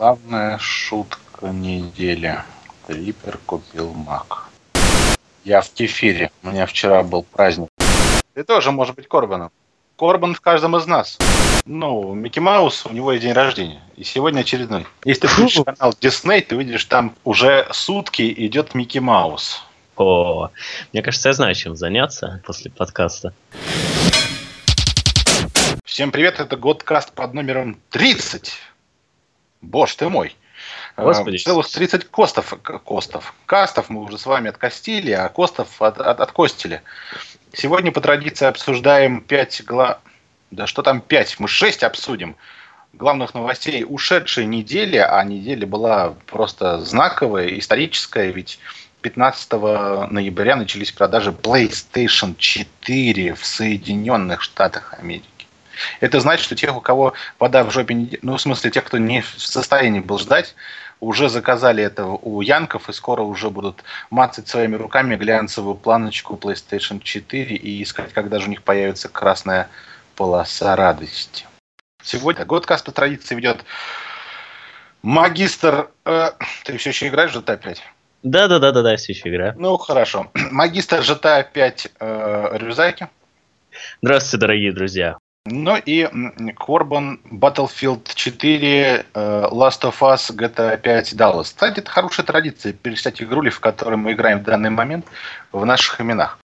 Главная шутка недели. Клипер купил Мак. Я в кефире. У меня вчера был праздник. Ты тоже, может быть, Корбаном. Корбан в каждом из нас. Ну, Микки Маус, у него есть день рождения. И сегодня очередной. Если ты включишь канал Disney, ты видишь, там уже сутки идет Микки Маус. О, мне кажется, я знаю, чем заняться после подкаста. Всем привет, это Годкаст под номером 30. Боже ты мой. Господи. Целых 30 костов, костов. Кастов мы уже с вами откостили, а костов от, от, откостили. Сегодня по традиции обсуждаем 5 гла... Да что там 5? Мы 6 обсудим главных новостей ушедшей недели, а неделя была просто знаковая, историческая, ведь 15 ноября начались продажи PlayStation 4 в Соединенных Штатах Америки. Это значит, что тех, у кого вода в жопе, не... ну, в смысле, тех, кто не в состоянии был ждать, уже заказали это у Янков и скоро уже будут мацать своими руками глянцевую планочку PlayStation 4 и искать, когда же у них появится красная полоса радости. Сегодня Годкаст по традиции ведет магистр... Э, ты все еще играешь в GTA 5? Да, да, да, да, да, все еще играю. Ну, хорошо. Магистр GTA 5 э, Рюзаки. Здравствуйте, дорогие друзья. Ну и Корбан, Battlefield 4, э, Last of Us, GTA 5, Dallas. Кстати, это хорошая традиция перечислять игрули, в которые мы играем в данный момент, в наших именах.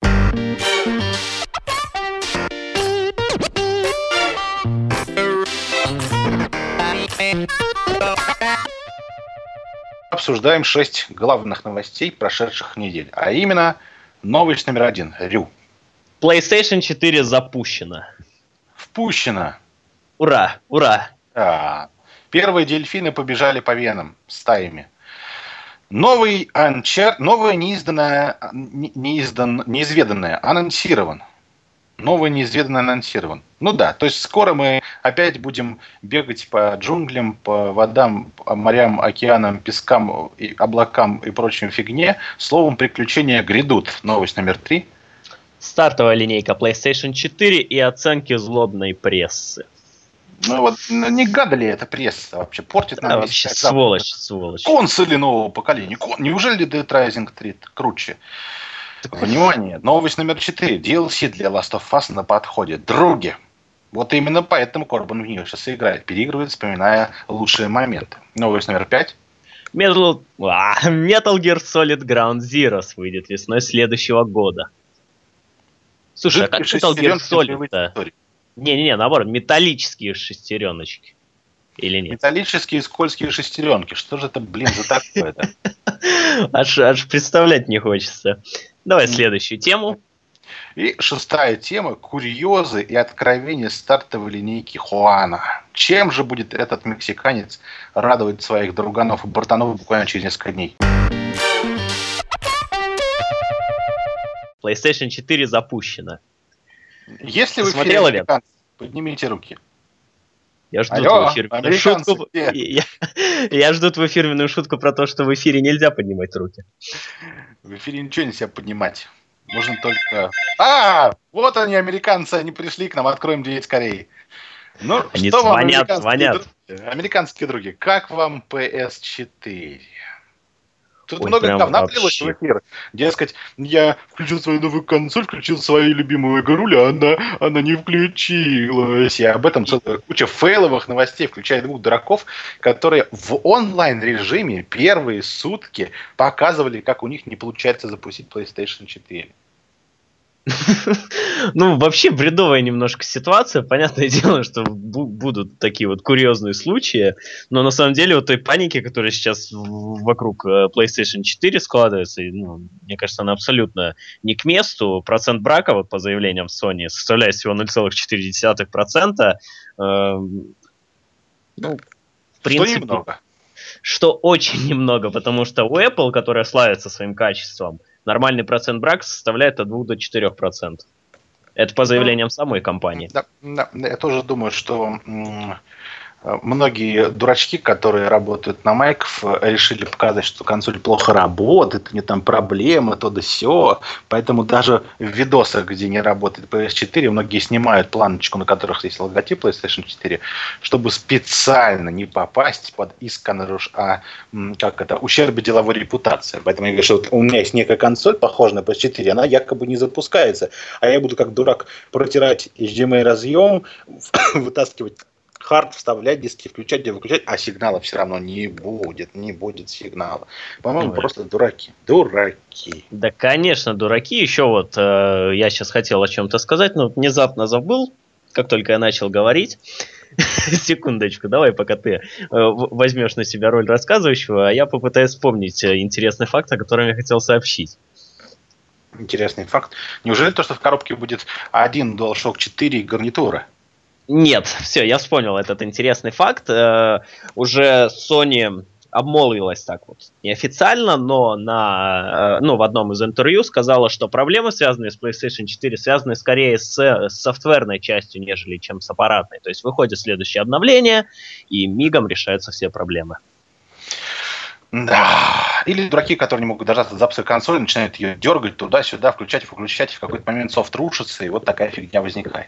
Обсуждаем шесть главных новостей прошедших недель. А именно, новость номер один. Рю. PlayStation 4 запущена. Впущено. Ура, ура. Да. Первые дельфины побежали по венам стаями. Новый анчар, новое неизданное, неиздан, неизведанное анонсирован. Новое неизведанное анонсирован. Ну да, то есть скоро мы опять будем бегать по джунглям, по водам, по морям, океанам, пескам, и облакам и прочим фигне. Словом, приключения грядут. Новость номер три – стартовая линейка PlayStation 4 и оценки злобной прессы. Ну вот ну, не гада ли эта пресса вообще? Портит нам да, вообще сволочь, сволочь. Консоли нового поколения. Кон... Неужели Dead Rising 3 круче? Внимание, новость номер 4. DLC для Last of Us на подходе. Други. Вот именно поэтому Корбан в нее сейчас играет. Переигрывает, вспоминая лучшие моменты. Новость номер 5. Metal, а, Metal Gear Solid Ground Zeroes выйдет весной следующего года. Слушай, а как Metal Gear Solid-то? Не-не-не, наоборот, металлические шестереночки. Или нет? Металлические скользкие шестеренки. Что же это, блин, за такое-то? Аж, аж представлять не хочется. Давай следующую тему. И шестая тема – курьезы и откровения стартовой линейки Хуана. Чем же будет этот мексиканец радовать своих друганов и братанов буквально через несколько дней? PlayStation 4 запущена. Если вы смотрели ли? Поднимите руки. Я жду Алло, твою фирменную шутку. Я, я жду твою фирменную шутку про то, что в эфире нельзя поднимать руки. В эфире ничего нельзя поднимать. Можно только... А, вот они, американцы, они пришли к нам, откроем дверь скорее. Ну, они что звонят, вам, американские звонят. Друзья, американские други, как вам PS4? Тут Ой, много говна влилось в эфир. Дескать, я включил свою новую консоль, включил свою любимую игру, а она, она не включилась. И об этом целая куча фейловых новостей, включая двух дураков, которые в онлайн-режиме первые сутки показывали, как у них не получается запустить PlayStation 4. Ну, вообще бредовая немножко ситуация. Понятное дело, что будут такие вот курьезные случаи, но на самом деле вот той паники, которая сейчас вокруг э, PlayStation 4 складывается, ну, мне кажется, она абсолютно не к месту. Процент брака, вот по заявлениям Sony, составляет всего 0,4%. Эм, ну, в принципе, что немного. Что очень немного, потому что у Apple, которая славится своим качеством, нормальный процент брака составляет от 2 до 4 процентов. Это по заявлениям самой компании. Да, да, я тоже думаю, что многие дурачки, которые работают на майков, решили показать, что консоль плохо работает, у нее там проблемы, то да все. Поэтому даже в видосах, где не работает PS4, многие снимают планочку, на которых есть логотип PlayStation 4, чтобы специально не попасть под иск о как это, ущербе деловой репутации. Поэтому я говорю, что вот у меня есть некая консоль, похожая на PS4, она якобы не запускается. А я буду как дурак протирать HDMI разъем, вытаскивать хард вставлять, диски включать, где выключать, а сигнала все равно не будет, не будет сигнала. По-моему, ну, просто дураки. Дураки. Да, конечно, дураки. Еще вот э, я сейчас хотел о чем-то сказать, но внезапно забыл, как только я начал говорить. Секундочку, давай, пока ты э, возьмешь на себя роль рассказывающего, а я попытаюсь вспомнить э, интересный факт, о котором я хотел сообщить интересный факт. Неужели то, что в коробке будет один DualShock 4 гарнитура? Нет, все, я вспомнил этот интересный факт. Э, уже Sony обмолвилась так вот неофициально, но на, э, ну, в одном из интервью сказала, что проблемы, связанные с PlayStation 4, связаны скорее с, с софтверной частью, нежели чем с аппаратной. То есть выходит следующее обновление, и мигом решаются все проблемы. Да. Или дураки, которые не могут дождаться запуска консоли, начинают ее дергать туда-сюда, включать и выключать, и в какой-то момент софт рушится, и вот такая фигня возникает.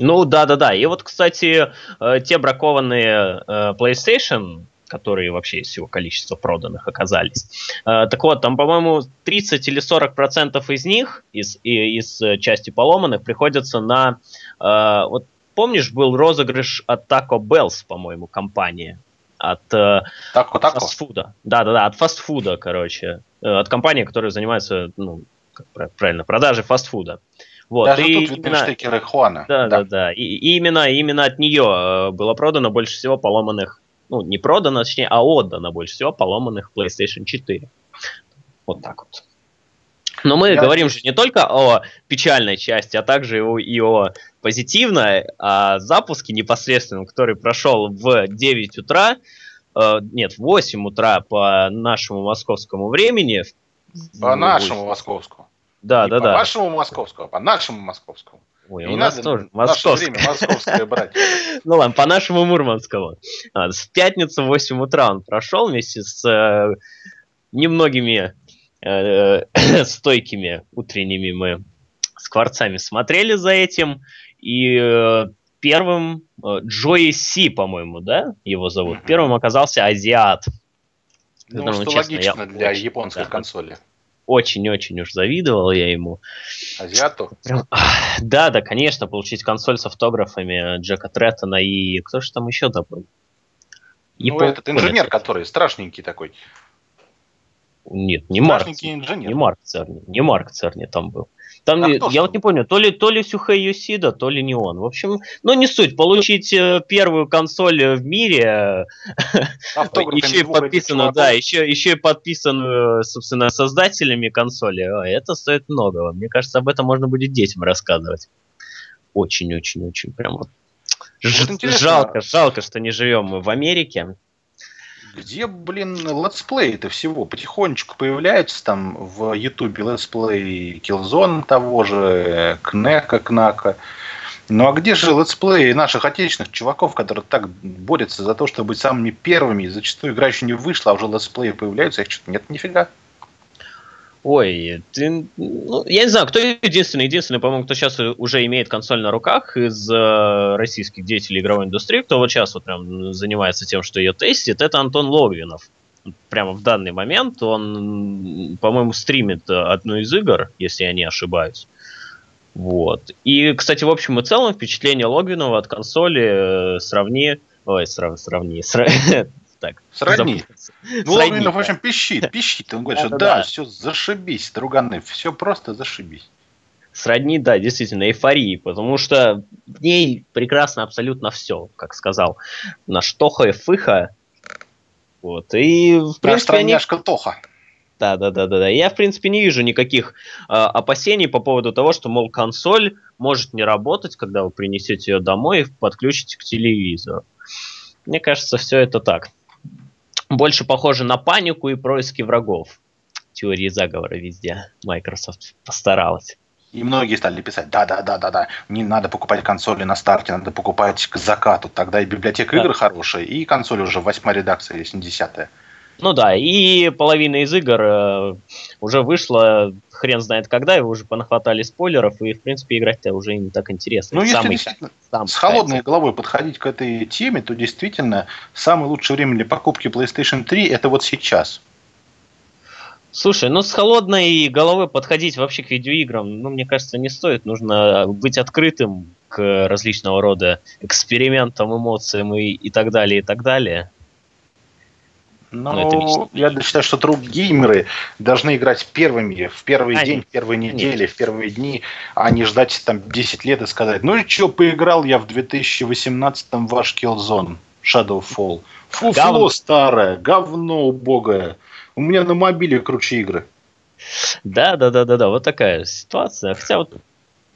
Ну да, да, да. И вот, кстати, э, те бракованные э, PlayStation, которые вообще из всего количества проданных оказались. Э, так вот, там, по-моему, 30 или 40 процентов из них, из, из части поломанных, приходится на... Вот помнишь, был розыгрыш от Taco Bells, по-моему, компания? От тако, тако. фастфуда. Да-да-да, от фастфуда, короче. От компании, которая занимается, ну, как правильно, продажей фастфуда. Вот. Даже и тут видны штекеры Хуана. Да, да, да. да. И, и именно, именно от нее э, было продано больше всего поломанных, ну, не продано, точнее, а отдано больше всего поломанных PlayStation 4. Вот так вот. Но мы Я говорим же не только о печальной части, а также и о, и о позитивной, о запуске непосредственном, который прошел в 9 утра, э, нет, в 8 утра по нашему московскому времени. По нашему московскому. Да, не да, по да. По вашему московскому, а по нашему московскому. Ой, не у нас тоже московское. время московское брать. Ну ладно, по нашему мурманскому. А, с пятницы в 8 утра он прошел вместе с э, немногими э, стойкими утренними мы скворцами смотрели за этим. И э, первым Джои Си, по-моему, да, его зовут. Первым оказался Азиат. Ну, что логично для японской консоли очень-очень уж завидовал я ему. Азиату? Да, да, конечно, получить консоль с автографами Джека Треттона и кто же там еще добыл? Ну, Япон... этот инженер, который страшненький такой. Нет, не Марк. инженер. Не Марк Церни. Не Марк Церни там был. Там, а я вот не понял, то ли, то ли Сюхэй Юсида, то ли не он. В общем, ну не суть, получить э, первую консоль в мире, еще и подписанную, да, еще, еще и подписанную, собственно, создателями консоли, это стоит много. Мне кажется, об этом можно будет детям рассказывать. Очень-очень-очень прям вот. Жалко, жалко, что не живем мы в Америке. Где, блин, летсплей это всего? Потихонечку появляются там в Ютубе летсплей Killzone того же, Кнека, Кнака. Ну а где же летсплеи наших отечественных чуваков, которые так борются за то, чтобы быть самыми первыми, зачастую игра еще не вышла, а уже летсплеи появляются, их что-то нет нифига. Ой, ты, ну, я не знаю, кто единственный, единственный, по-моему, кто сейчас уже имеет консоль на руках из э, российских деятелей игровой индустрии, кто вот сейчас вот прям занимается тем, что ее тестит, это Антон Логвинов. Прямо в данный момент он, по-моему, стримит одну из игр, если я не ошибаюсь. Вот. И, кстати, в общем и целом впечатление Логвинова от консоли э, сравни... Ой, срав... сравни. Сра... так. Сродни. Ну, Сродни, в общем, пищит, пищит. Он говорит, что да, все зашибись, друганы, все просто зашибись. Сродни, да, действительно, эйфории, потому что в ней прекрасно абсолютно все, как сказал наш Тоха и Фыха. Вот, и в принципе... они... Тоха. Да, да, да, да, да. Я, в принципе, не вижу никаких э, опасений по поводу того, что, мол, консоль может не работать, когда вы принесете ее домой и подключите к телевизору. Мне кажется, все это так больше похоже на панику и происки врагов. Теории заговора везде. Microsoft постаралась. И многие стали писать, да-да-да-да-да, не надо покупать консоли на старте, надо покупать к закату. Тогда и библиотека да. игр хорошая, и консоль уже восьмая редакция, если не десятая. Ну да, и половина из игр э, уже вышла, хрен знает когда, и уже понахватали спойлеров, и, в принципе, играть-то уже не так интересно. Ну, если самый, сам с холодной головой подходить к этой теме, то действительно самое лучшее время для покупки PlayStation 3 это вот сейчас. Слушай, ну с холодной головой подходить вообще к видеоиграм, ну, мне кажется, не стоит. Нужно быть открытым к различного рода экспериментам, эмоциям и, и так далее, и так далее. Ну, я считаю, что друг геймеры должны играть первыми, в первый а, день, в первые недели, нет. в первые дни, а не ждать там 10 лет и сказать, ну и что, поиграл я в 2018-м ваш Killzone, Shadowfall. Фуфло старое, говно убогое. У меня на мобиле круче игры. Да, да, да, да, да, вот такая ситуация. Хотя вот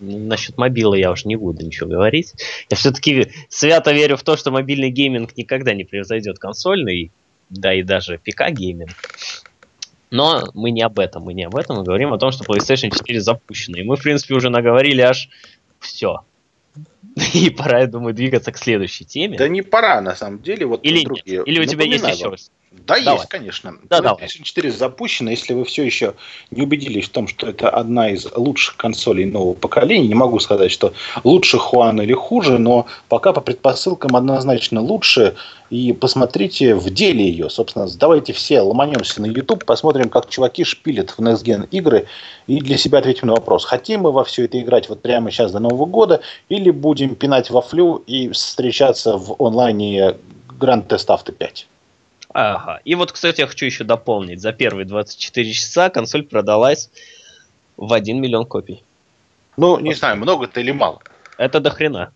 насчет мобила я уж не буду ничего говорить. Я все-таки свято верю в то, что мобильный гейминг никогда не превзойдет консольный, да и даже ПК-гейминг. Но мы не об этом, мы не об этом, мы говорим о том, что PlayStation 4 запущена. И мы, в принципе, уже наговорили аж все. И пора, я думаю, двигаться к следующей теме. Да не пора, на самом деле. Вот или, другие. Или у тебя есть еще да, давай. есть, конечно. Да, PlayStation 4 запущена. Если вы все еще не убедились в том, что это одна из лучших консолей нового поколения, не могу сказать, что лучше Хуан или хуже, но пока по предпосылкам однозначно лучше. И посмотрите в деле ее. Собственно, давайте все ломанемся на YouTube, посмотрим, как чуваки шпилят в Next Gen игры, и для себя ответим на вопрос, хотим мы во все это играть вот прямо сейчас до Нового года, или будем пинать во флю и встречаться в онлайне Grand Theft Auto 5. Ага. И вот, кстати, я хочу еще дополнить. За первые 24 часа консоль продалась в 1 миллион копий. Ну, не вот. знаю, много это или мало. Это до хрена.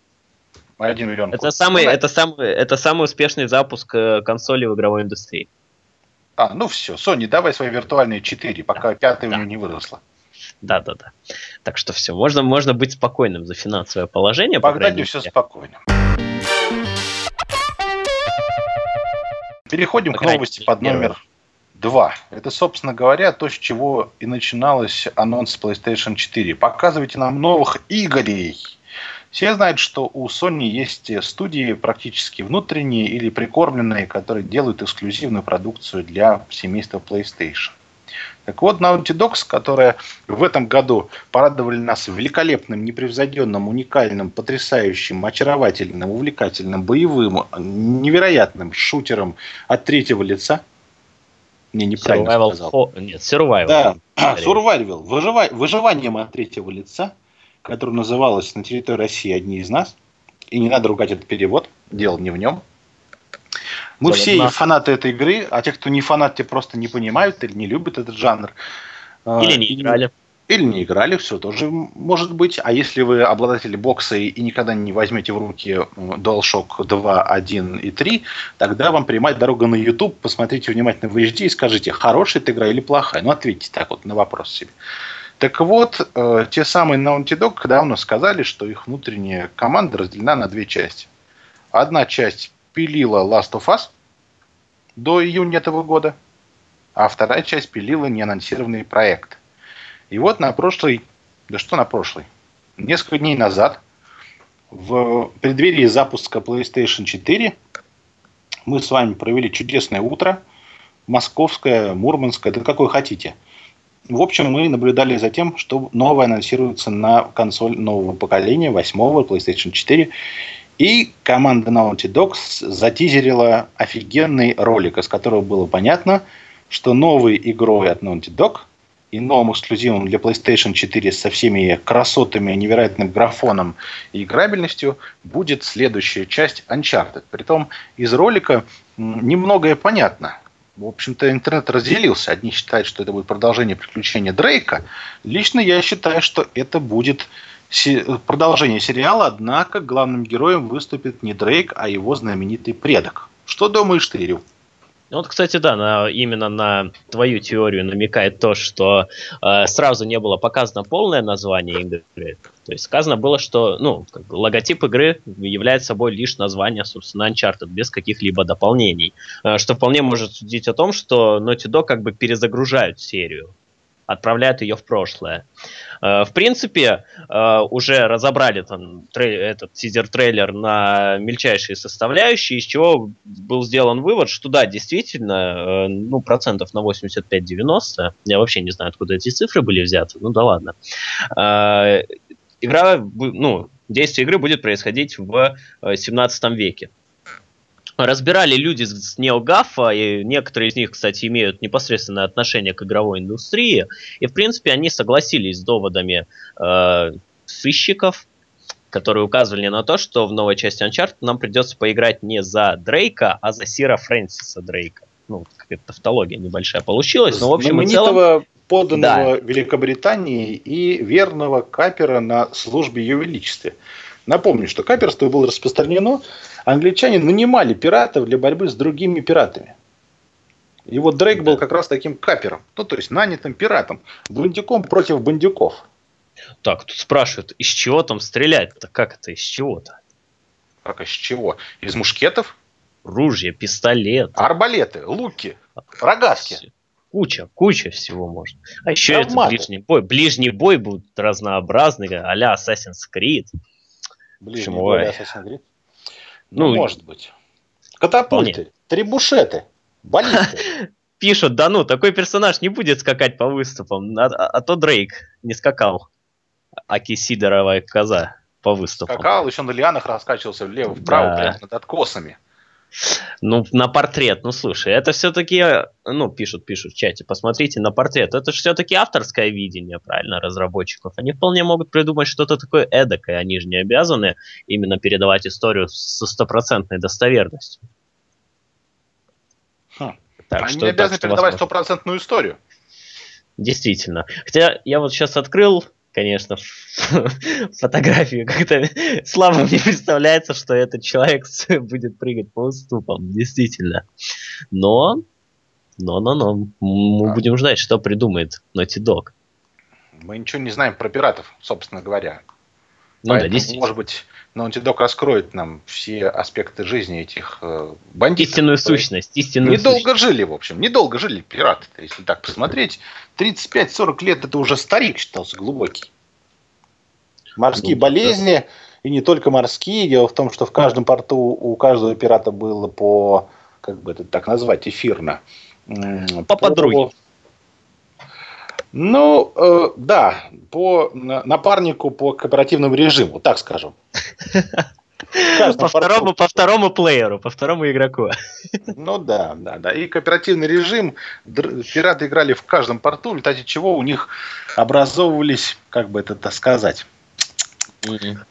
1 миллион. Это самый, ну, это, самый, это самый успешный запуск э, консоли в игровой индустрии. А, ну все, Sony, давай свои виртуальные 4, пока да, пятая да. у нее не выросла. Да, да, да. Так что все, можно, можно быть спокойным за финансовое положение. Богдане все спокойно. Переходим к новости под номер два. Это, собственно говоря, то, с чего и начиналось анонс PlayStation 4. Показывайте нам новых игрей. Все знают, что у Sony есть студии практически внутренние или прикормленные, которые делают эксклюзивную продукцию для семейства PlayStation. Так вот, Naughty Dogs, которые в этом году порадовали нас великолепным, непревзойденным, уникальным, потрясающим, очаровательным, увлекательным, боевым, невероятным шутером от третьего лица. Не, неправильно survival сказал. Ho- нет, Survival. Да, Survival. Выжива- выживанием от третьего лица, которое называлось на территории России «Одни из нас». И не надо ругать этот перевод, дело не в нем. Мы все нас. фанаты этой игры, а те, кто не фанат, те просто не понимают или не любят этот жанр. А, или не играли. Или не играли, все тоже может быть. А если вы обладатели бокса и никогда не возьмете в руки DualShock 2, 1 и 3, тогда вам прямая дорога на YouTube, посмотрите внимательно в HD и скажите, хорошая эта игра или плохая. Ну, ответьте так вот на вопрос себе. Так вот, э, те самые Naughty Dog давно сказали, что их внутренняя команда разделена на две части. Одна часть пилила Last of Us до июня этого года, а вторая часть пилила неанонсированный проект. И вот на прошлый, да что на прошлый, несколько дней назад, в преддверии запуска PlayStation 4, мы с вами провели чудесное утро, московское, мурманское, да какое хотите. В общем, мы наблюдали за тем, что новое анонсируется на консоль нового поколения, восьмого PlayStation 4. И команда Naughty Dogs затизерила офигенный ролик, из которого было понятно, что новой игрой от Naughty Dog и новым эксклюзивом для PlayStation 4 со всеми красотами, невероятным графоном и играбельностью будет следующая часть Uncharted. Притом из ролика немногое понятно. В общем-то, интернет разделился. Одни считают, что это будет продолжение приключения Дрейка. Лично я считаю, что это будет продолжение сериала, однако главным героем выступит не Дрейк, а его знаменитый предок. Что думаешь ты? Ну вот, кстати, да, на, именно на твою теорию намекает то, что э, сразу не было показано полное название игры. То есть сказано было, что ну, как бы, логотип игры является собой лишь название, собственно, Uncharted, без каких-либо дополнений. Э, что вполне может судить о том, что Naughty Dog как бы перезагружают серию отправляют ее в прошлое. Э, в принципе, э, уже разобрали там этот тизер-трейлер на мельчайшие составляющие, из чего был сделан вывод, что да, действительно, ну, процентов на 85-90, я вообще не знаю, откуда эти цифры были взяты, ну да ладно. Игра, ну, действие игры будет происходить в 17 веке разбирали люди с NeoGAF, и некоторые из них, кстати, имеют непосредственное отношение к игровой индустрии, и, в принципе, они согласились с доводами э, сыщиков, которые указывали на то, что в новой части Uncharted нам придется поиграть не за Дрейка, а за Сира Фрэнсиса Дрейка. Ну, какая-то тавтология небольшая получилась, но в общем и целом... подданного да. Великобритании и верного капера на службе Ее Величестве. Напомню, что каперство было распространено, англичане нанимали пиратов для борьбы с другими пиратами. И вот Дрейк был как раз таким капером, ну то есть нанятым пиратом, бандюком против бандюков. Так, тут спрашивают, из чего там стрелять-то? Как это из чего-то? Как из чего? Из мушкетов? Ружья, пистолет. Арбалеты, луки, рогатки. Куча, куча всего можно. А еще это ближний бой. Ближний бой будет разнообразный, а-ля Assassin's Creed. Ближний Почему? бой Assassin's Creed? Ну, ну, может быть. Катапульты, вполне. трибушеты, баллисты. Пишут, да ну, такой персонаж не будет скакать по выступам, а, а, а то Дрейк не скакал. Аки Сидоровая коза по выступам. Скакал, еще на лианах раскачивался влево-вправо, да. над откосами. Ну, на портрет, ну слушай, это все-таки, ну, пишут, пишут в чате, посмотрите на портрет. Это же все-таки авторское видение, правильно, разработчиков. Они вполне могут придумать что-то такое эдакое, они же не обязаны именно передавать историю со стопроцентной достоверностью. Хм. Так, Они что, не обязаны так, передавать стопроцентную историю. Действительно. Хотя я вот сейчас открыл конечно, фотографию как-то слабо мне представляется, что этот человек будет прыгать по уступам, действительно. Но, но, но, но, мы а. будем ждать, что придумает Naughty Dog. Мы ничего не знаем про пиратов, собственно говоря. Ну Поэтому, да, действительно. Может быть, Naughty Dog раскроет нам все аспекты жизни этих э, бандитов. Истинную сущность. Истинную недолго сущность. жили, в общем. Недолго жили пираты, если так посмотреть. 35-40 лет это уже старик считался глубокий. Морские ну, болезни, да. и не только морские. Дело в том, что в каждом порту у каждого пирата было по, как бы это так назвать, эфирно. По подруге. Ну, э, да, по напарнику по кооперативному режиму, так скажем. По второму, по второму плееру, по второму игроку. Ну да, да, да. И кооперативный режим, пираты играли в каждом порту, в результате чего у них образовывались, как бы это сказать.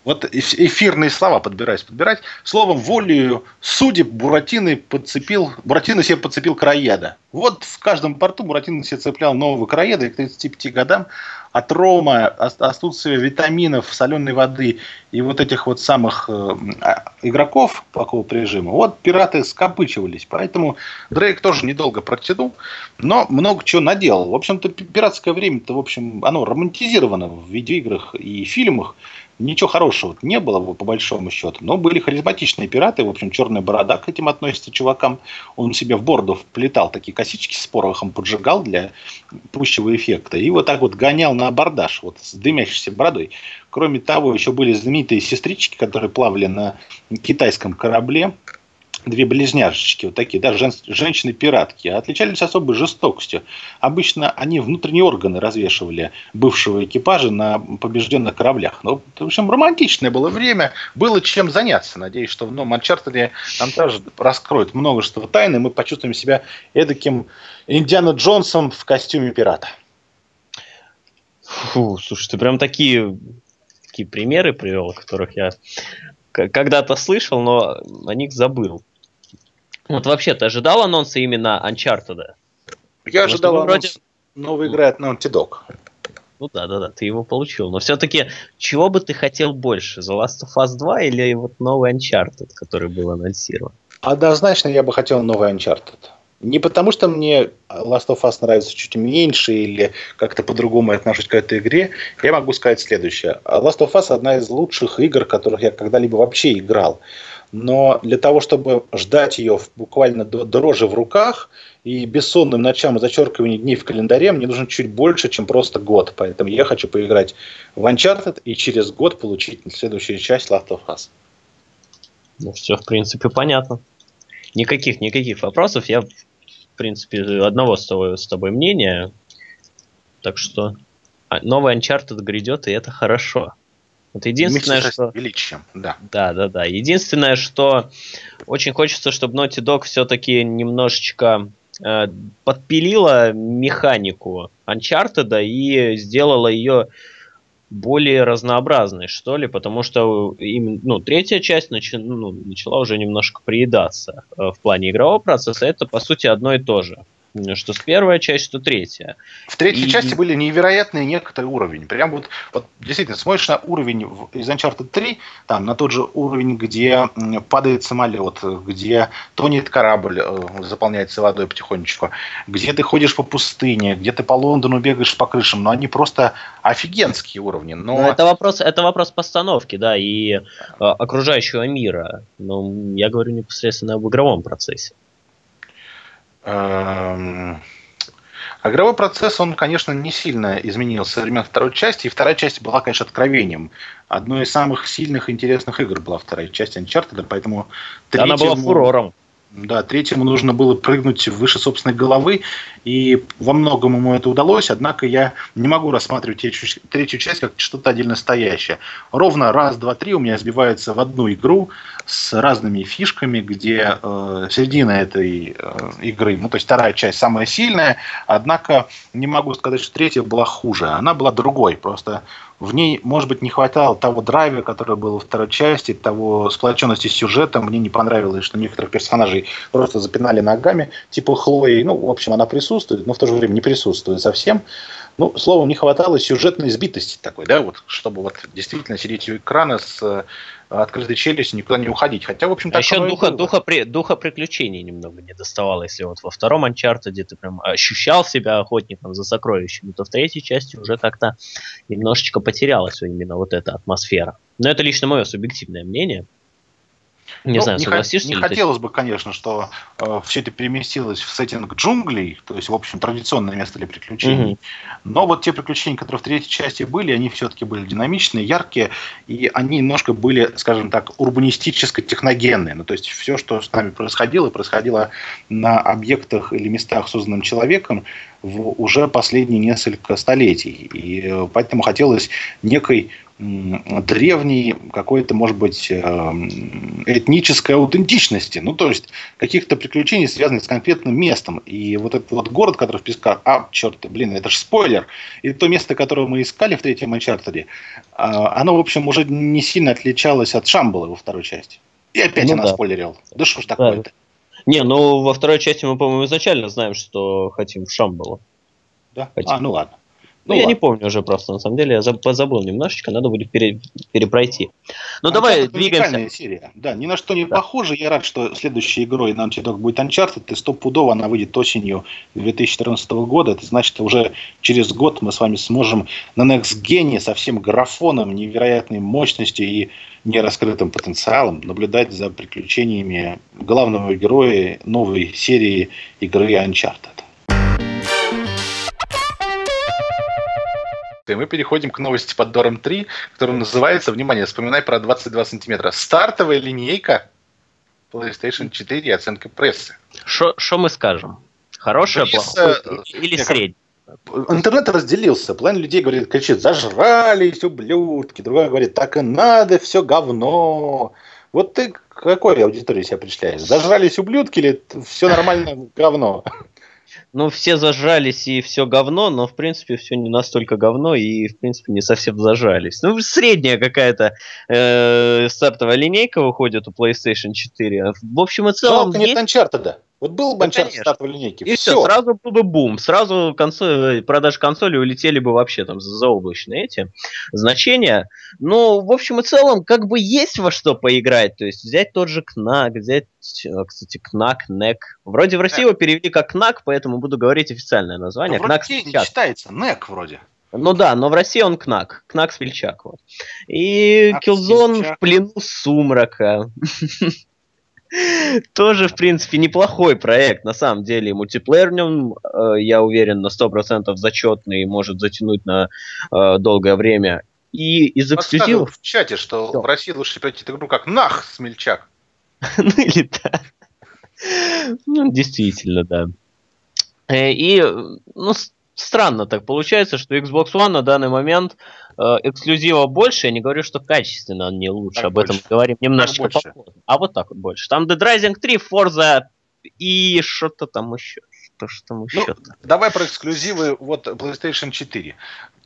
Вот эфирные слова подбираюсь подбирать. Словом, волею судеб Буратино подцепил, Буратино себе подцепил краеда. Вот в каждом порту Буратино себе цеплял нового краеда, и к 35 годам от рома, отсутствия витаминов, соленой воды и вот этих вот самых э, а, игроков плохого режима, вот пираты скопычивались. Поэтому Дрейк тоже недолго протянул, но много чего наделал. В общем-то, пиратское время-то, в общем, оно романтизировано в видеоиграх и фильмах ничего хорошего не было, по большому счету. Но были харизматичные пираты. В общем, черная борода к этим относится чувакам. Он себе в бороду вплетал такие косички с порохом, поджигал для пущего эффекта. И вот так вот гонял на абордаж вот, с дымящейся бородой. Кроме того, еще были знаменитые сестрички, которые плавали на китайском корабле две близняшечки, вот такие, да, жен, женщины-пиратки, отличались особой жестокостью. Обычно они внутренние органы развешивали бывшего экипажа на побежденных кораблях. Ну, в общем, романтичное было время, было чем заняться. Надеюсь, что в новом Uncharted нам тоже раскроют множество тайн, и мы почувствуем себя эдаким Индиана Джонсом в костюме пирата. Фу, слушай, ты прям такие, такие примеры привел, о которых я когда-то слышал, но о них забыл. Вот вообще, ты ожидал анонса именно Uncharted? Я ожидал анонс вроде... новой игры от Naughty Dog. Ну да, да, да, ты его получил. Но все-таки, чего бы ты хотел больше? The Last of Us 2 или вот новый Uncharted, который был анонсирован? Однозначно я бы хотел новый Uncharted. Не потому, что мне Last of Us нравится чуть меньше или как-то по-другому отношусь к этой игре, я могу сказать следующее. Last of Us одна из лучших игр, которых я когда-либо вообще играл. но для того, чтобы ждать ее буквально дрожи в руках и бессонным ночам и зачеркиванием дней в календаре, мне нужно чуть больше, чем просто год. Поэтому я хочу поиграть в Uncharted и через год получить следующую часть Last of Us. Ну, все, в принципе, понятно. Никаких, никаких вопросов. Я, принципе, одного с тобой, с тобой мнения. Так что а, новый Uncharted грядет, и это хорошо. Вот единственное, что... Величием, да. Да, да, да. Единственное, что очень хочется, чтобы Naughty Dog все-таки немножечко э, подпилила механику Uncharted и сделала ее более разнообразной, что ли, потому что им, ну, третья часть начи, ну, начала уже немножко приедаться э, в плане игрового процесса. Это, по сути, одно и то же что с первая часть, что третья. В третьей и... части были невероятные некоторые уровни. Прям вот, вот действительно, смотришь на уровень из Uncharted 3, там, на тот же уровень, где падает самолет, где тонет корабль, э, заполняется водой потихонечку, где ты ходишь по пустыне, где ты по Лондону бегаешь по крышам, но они просто офигенские уровни. Но... но ну, это, вопрос, это вопрос постановки, да, и э, окружающего мира. Но я говорю непосредственно об игровом процессе. Эм, игровой процесс, он, конечно, не сильно изменился со времен второй части, и вторая часть была, конечно, откровением. Одной из самых сильных и интересных игр была вторая часть Uncharted, поэтому... Третьему... Она была фурором. Да, третьему нужно было прыгнуть выше собственной головы, и во многом ему это удалось, однако я не могу рассматривать третью, третью часть как что-то отдельно стоящее. Ровно раз, два, три у меня сбивается в одну игру с разными фишками, где э, середина этой э, игры, ну то есть вторая часть самая сильная, однако не могу сказать, что третья была хуже, она была другой, просто в ней, может быть, не хватало того драйва, который был во второй части, того сплоченности сюжета. Мне не понравилось, что некоторых персонажей просто запинали ногами, типа Хлои. Ну, в общем, она присутствует, но в то же время не присутствует совсем. Ну, словом, не хватало сюжетной сбитости такой, да, вот, чтобы вот действительно сидеть у экрана с э, открытой челюстью, никуда не уходить. Хотя, в общем, так а еще духа, духа, при, духа приключений немного не доставало. Если вот во втором Uncharted ты прям ощущал себя охотником за сокровищами, то в третьей части уже как-то немножечко потерялась именно вот эта атмосфера. Но это лично мое субъективное мнение. Не ну, знаю, согласишься Не, не хотелось бы, конечно, что э, все это переместилось в сеттинг джунглей, то есть, в общем, традиционное место для приключений. Угу. Но вот те приключения, которые в третьей части были, они все-таки были динамичные, яркие, и они немножко были, скажем так, урбанистическо-техногенные. Ну, то есть, все, что с нами происходило, происходило на объектах или местах, созданным человеком, в уже последние несколько столетий. И э, поэтому хотелось некой древней какой-то, может быть, эм, этнической аутентичности. Ну, то есть, каких-то приключений, связанных с конкретным местом. И вот этот вот город, который в песках, а, черт, блин, это же спойлер. И то место, которое мы искали в третьем Uncharted, а, оно, в общем, уже не сильно отличалось от Шамбала во второй части. И опять ну, она да. спойлерил. Да что ж такое-то? Не, ну во второй части мы, по-моему, изначально знаем, что хотим в Шамбала. Да? Хотим. А, ну ладно. Ну, ну я не помню уже просто, на самом деле, я позабыл немножечко, надо будет пере, перепройти. Ну, а давай двигаемся. серия, да, ни на что не да. похоже. Я рад, что следующей игрой Naughty Dog будет Uncharted, и стопудово она выйдет осенью 2014 года. Это значит, уже через год мы с вами сможем на Next Gen со всем графоном, невероятной мощностью и нераскрытым потенциалом наблюдать за приключениями главного героя новой серии игры Uncharted. И мы переходим к новости под Дором 3, которая называется, внимание, вспоминай про 22 сантиметра. Стартовая линейка PlayStation 4 оценка прессы. Что мы скажем? Хорошая, плохая или средняя? Интернет разделился. Половина людей говорит, кричит, зажрались, ублюдки. Другая говорит, так и надо, все говно. Вот ты к какой аудитории себя причисляешь? Зажрались ублюдки или все нормально говно? Ну, все зажались и все говно, но, в принципе, все не настолько говно и, в принципе, не совсем зажались. Ну, средняя какая-то э, стартовая линейка выходит у PlayStation 4. В общем и целом... Жалко есть... нет Uncharted. Вот был бы Uncharted да, стартовой линейки. И все. все, сразу был бы бум. Сразу консоль, продажи консоли улетели бы вообще там за заоблачные эти значения. Но, в общем и целом, как бы есть во что поиграть. То есть взять тот же Knack, взять, э, кстати, Knack, NEC. Вроде в России его перевели как Knack, поэтому буду говорить официальное название. Ну, вроде Knack не читается, NEC вроде. Ну да, но в России он Кнак. Кнак Смельчак. Вот. И Killzone в плену сумрака. Тоже, в принципе, неплохой проект. На самом деле, мультиплеер в нем, э, я уверен, на 100% зачетный, может затянуть на э, долгое время. И из эксклюзивов... в чате, что в России лучше пройти эту игру как нах, смельчак. ну или так. Ну, действительно, да. Э, и, ну, странно так получается, что Xbox One на данный момент э, эксклюзива больше. Я не говорю, что качественно он не лучше. Так Об больше. этом говорим немножечко попозже. А вот так вот больше. Там Dead Rising 3, Forza и что-то там еще. Что, что там еще ну, давай про эксклюзивы. Вот PlayStation 4.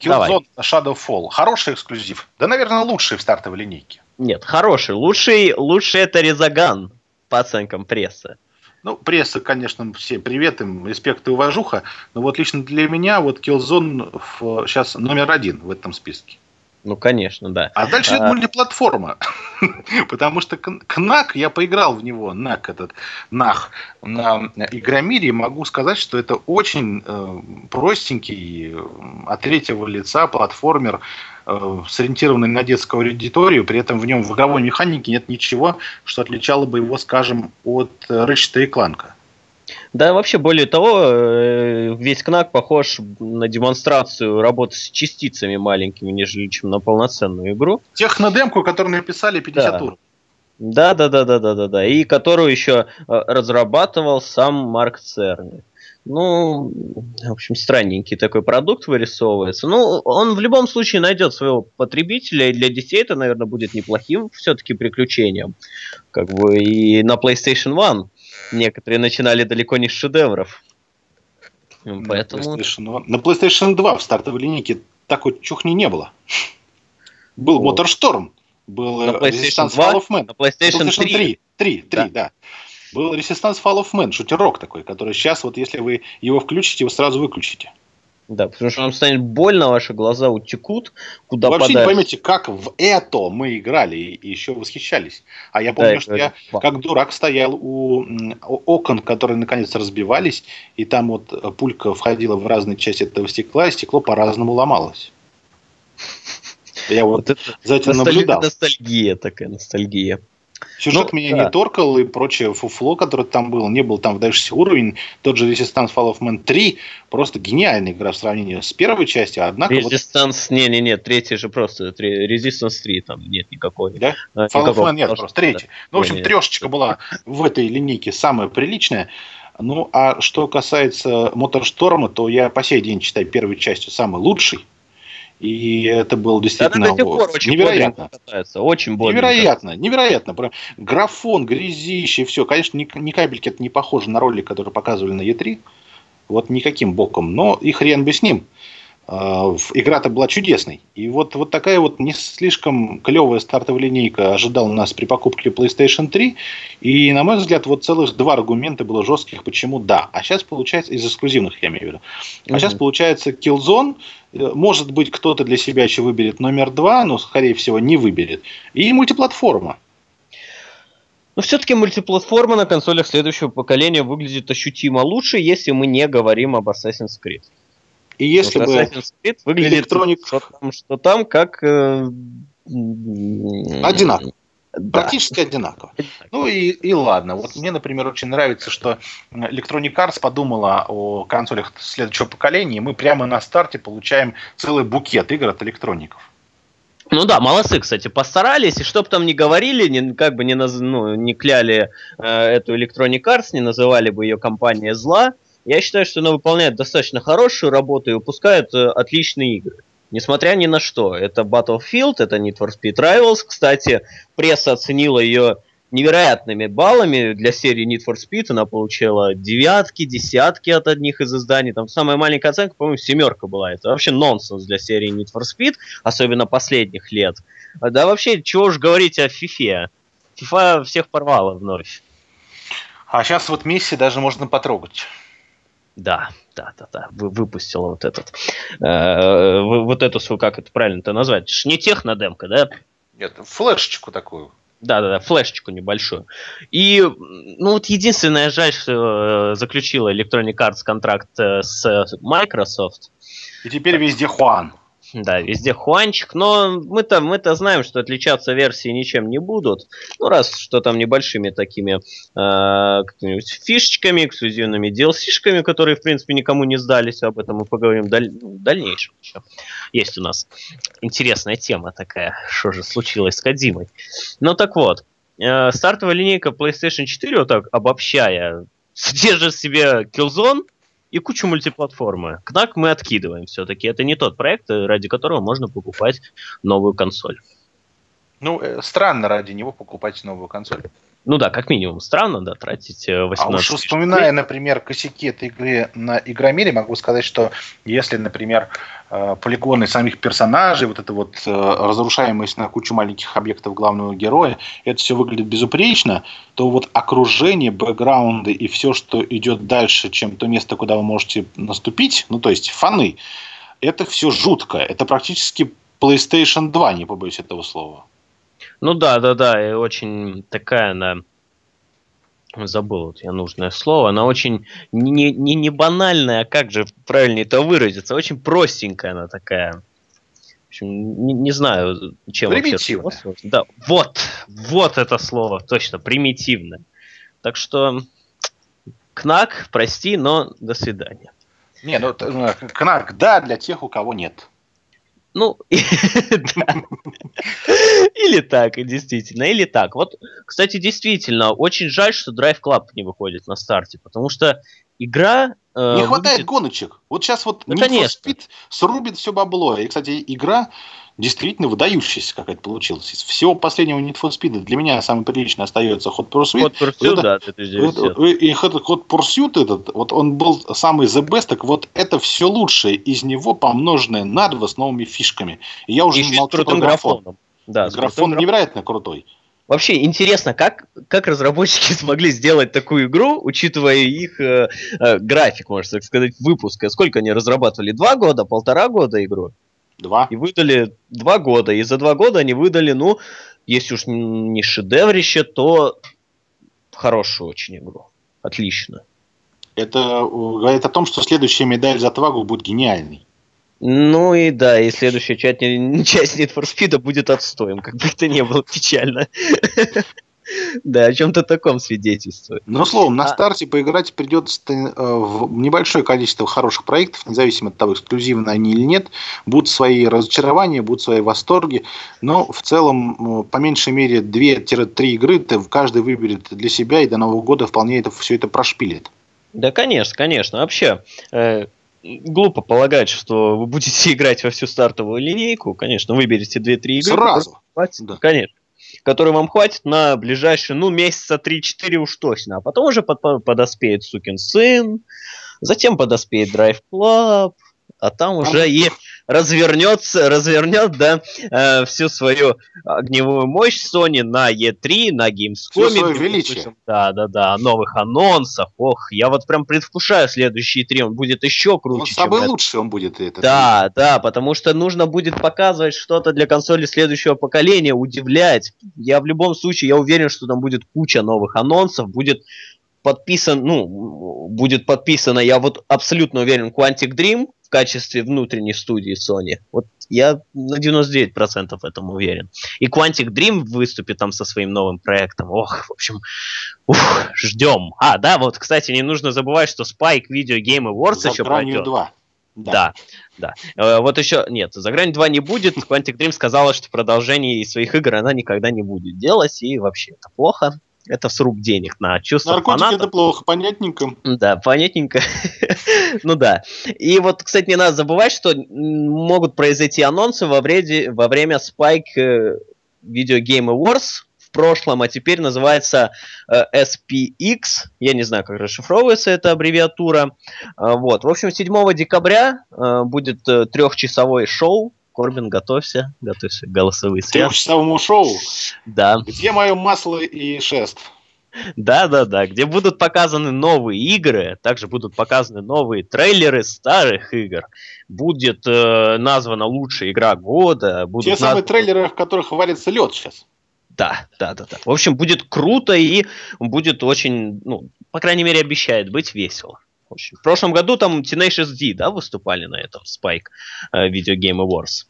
Killzone давай. Shadowfall. Хороший эксклюзив. Да, наверное, лучший в стартовой линейке. Нет, хороший. Лучший, лучший это Резаган по оценкам прессы. Ну, пресса, конечно, все привет им, респект и уважуха. Но вот лично для меня вот Killzone сейчас номер один в этом списке. Ну, конечно, да. А дальше а... мультиплатформа. Потому что КНАК, я поиграл в него, НАК этот, НАХ, на Игромире, могу сказать, что это очень э, простенький, э, от третьего лица платформер, э, сориентированный на детскую аудиторию, при этом в нем в игровой механике нет ничего, что отличало бы его, скажем, от Рэчета и Кланка. Да, вообще, более того, э, весь КНАК похож на демонстрацию работы с частицами маленькими, нежели чем на полноценную игру. Технодемку, которую написали 50 да. Да, да, да, да, да, да, да. И которую еще э, разрабатывал сам Марк Церни. Ну, в общем, странненький такой продукт вырисовывается. Ну, он в любом случае найдет своего потребителя, и для детей это, наверное, будет неплохим все-таки приключением. Как бы и на PlayStation One некоторые начинали далеко не с шедевров. На Поэтому... PlayStation на PlayStation 2 в стартовой линейке такой чухни не было. Был О. Motorstorm, был на Resistance 2, Fall of Man. На PlayStation, PlayStation 3. 3, 3, 3 да. да. Был Resistance Fall of Man, шутерок такой, который сейчас, вот если вы его включите, вы сразу выключите. Да, потому что вам станет больно, ваши глаза утекут, куда Вы вообще подальше. не поймете, как в это мы играли и еще восхищались. А я помню, да, что я как дурак стоял у окон, которые наконец разбивались, и там вот пулька входила в разные части этого стекла, и стекло по-разному ломалось. Я вот, вот за этим наблюдал. Ностальгия такая, ностальгия. Сюжет ну, меня да. не торкал и прочее фуфло, которое там было, не был там выдающийся уровень. Тот же Resistance Fall of Man 3 просто гениальная игра в сравнении с первой частью, однако... Resistance, вот... не-не-не, третий же просто, Resistance 3 там нет никакой. Да? А, Fall of Man нет, просто третий. Да. Ну, в общем, трешечка была в этой линейке самая приличная. Ну, а что касается Моторшторма, то я по сей день считаю первой частью самой лучшей. И это было действительно да, очень невероятно. Катается, очень больно. Невероятно, невероятно. Графон, грязище, все. Конечно, ни, ни капельки это не похоже на ролик, который показывали на Е3. Вот никаким боком. Но и хрен бы с ним. А, игра-то была чудесной. И вот, вот такая вот не слишком клевая стартовая линейка ожидала нас при покупке PlayStation 3. И, на мой взгляд, вот целых два аргумента было жестких, почему да. А сейчас получается, из эксклюзивных я имею в виду. А mm-hmm. сейчас получается Killzone. Э, может быть, кто-то для себя еще выберет номер два, но, скорее всего, не выберет. И мультиплатформа. Но все-таки мультиплатформа на консолях следующего поколения выглядит ощутимо лучше, если мы не говорим об Assassin's Creed. И если вот бы Assassin's Creed выглядит Electronic... что, там, что там как... Э, одинаково. Да. Практически одинаково. Ну и, и ладно. Вот мне, например, очень нравится, что Electronic Arts подумала о консолях следующего поколения, и мы прямо на старте получаем целый букет игр от электроников. Ну да, молодцы, кстати, постарались, и чтоб там ни говорили, не, как бы не, наз, ну, не кляли э, эту Electronic Arts, не называли бы ее компания зла, я считаю, что она выполняет достаточно хорошую работу и выпускает э, отличные игры. Несмотря ни на что. Это Battlefield, это Need for Speed Rivals. Кстати, пресса оценила ее невероятными баллами для серии Need for Speed. Она получила девятки, десятки от одних из изданий. Там самая маленькая оценка, по-моему, семерка была. Это вообще нонсенс для серии Need for Speed, особенно последних лет. Да вообще, чего уж говорить о FIFA. FIFA всех порвала вновь. А сейчас вот миссии даже можно потрогать. Да, да, да, да. Вы выпустила вот этот, э, вот эту свою, как это правильно-то назвать? Не технодемка, да? Нет, флешечку такую. Да, да, да, флешечку небольшую. И, ну вот единственное жаль, что э, заключила Electronic Arts контракт э, с Microsoft. И теперь везде Хуан. Да, везде Хуанчик, но мы-то мы -то знаем, что отличаться версии ничем не будут. Ну, раз что там небольшими такими э, фишечками, эксклюзивными DLC-шками, которые, в принципе, никому не сдались, об этом мы поговорим даль в дальнейшем еще. Есть у нас интересная тема такая, что же случилось с Кадимой. Ну, так вот, э, стартовая линейка PlayStation 4, вот так обобщая, содержит в себе Killzone, и кучу мультиплатформы. Кнак мы откидываем все-таки. Это не тот проект, ради которого можно покупать новую консоль. Ну, э, странно ради него покупать новую консоль. Ну да, как минимум странно, да, тратить 18 э, А уж вспоминая, например, косяки этой игры на Игромире, могу сказать, что если, например, э, полигоны самих персонажей, вот эта вот э, разрушаемость на кучу маленьких объектов главного героя, это все выглядит безупречно, то вот окружение, бэкграунды и все, что идет дальше, чем то место, куда вы можете наступить, ну то есть фаны, это все жутко. Это практически PlayStation 2, не побоюсь этого слова. Ну да, да, да, и очень такая она забыл вот я нужное слово, она очень не, не, не банальная, а как же правильнее это выразиться, очень простенькая она такая. В общем, не, не знаю, чем Примитивная. вообще. Да, вот, вот это слово, точно, примитивное. Так что, Кнак, прости, но до свидания. Не, ну, э, Кнак, да, для тех, у кого нет. Ну, или так, действительно, или так. Вот, кстати, действительно, очень жаль, что Drive Club не выходит на старте, потому что игра... Э, не хватает гоночек. Вот сейчас вот Need Speed срубит все бабло. И, кстати, игра действительно выдающаяся какая-то получилась. Из всего последнего Need for Speed для меня самый приличный остается Hot Pursuit. Hot Pursuit, это, да, это, это, и Hot Pursuit этот, вот он был самый the best, так вот это все лучшее из него помноженное на два с новыми фишками. И я уже и не молчу про графон. Да, графон невероятно крутой. Вообще интересно, как, как разработчики смогли сделать такую игру, учитывая их э, э, график, можно так сказать, выпуска. Сколько они разрабатывали? Два года, полтора года игру? Два. И выдали два года. И за два года они выдали, ну, если уж не шедеврище, то хорошую очень игру. Отлично. Это говорит о том, что следующая медаль за отвагу будет гениальной. Ну и да, и следующая часть, часть Need for Speed будет отстоем, как бы это не было печально. Да, о чем-то таком свидетельствует. Ну, словом, на а старте поиграть придется э, в небольшое количество хороших проектов, независимо от того, эксклюзивны они или нет. Будут свои разочарования, будут свои восторги, но в целом, по меньшей мере, 2-3 игры ты в каждый выберет для себя, и до Нового года вполне это, все это прошпилит. Да, конечно, конечно. Вообще, э, глупо полагать, что вы будете играть во всю стартовую линейку. Конечно, выберете 2-3 игры. Сразу. Да. Конечно который вам хватит на ближайшие, ну, месяца 3-4 уж точно. А потом уже под, подоспеет сукин сын, затем подоспеет Drive Club, а там уже и развернется, развернет, да, э, всю свою огневую мощь Sony на E3, на Gamescom. свое величие. Да, да, да, новых анонсов. Ох, я вот прям предвкушаю следующий E3, он будет еще круче. Он самый лучший он будет. Это. Да, да, потому что нужно будет показывать что-то для консоли следующего поколения, удивлять. Я в любом случае, я уверен, что там будет куча новых анонсов, будет подписан, ну, будет подписано, я вот абсолютно уверен, Quantic Dream, качестве внутренней студии Sony. Вот я на 99% в этом уверен. И Quantic Dream выступит там со своим новым проектом. Ох, в общем, ух, ждем. А, да, вот, кстати, не нужно забывать, что Spike Video Game Awards за еще пройдет. 2. Да, да. да. Э, вот еще, нет, за грань 2 не будет. Quantic Dream сказала, что продолжение своих игр она никогда не будет делать, и вообще это плохо это сруб денег на чувство Наркотики фанатов. это плохо, понятненько. Да, понятненько. ну да. И вот, кстати, не надо забывать, что могут произойти анонсы во, вреде, во время Spike э, Video Game Awards в прошлом, а теперь называется э, SPX. Я не знаю, как расшифровывается эта аббревиатура. Э, вот. В общем, 7 декабря будет трехчасовое шоу Корбин, готовься, готовься к голосовой связь. Трехчасовому шоу? Да. Где мое масло и шест? Да, да, да, где будут показаны новые игры, также будут показаны новые трейлеры старых игр. Будет э, названа лучшая игра года. Будут Те наз... самые трейлеры, в которых варится лед сейчас. Да, да, да, да. В общем, будет круто и будет очень, ну, по крайней мере, обещает быть весело. Очень. В прошлом году там Tenacious D, да, выступали на этом Spike э, Video Game Awards.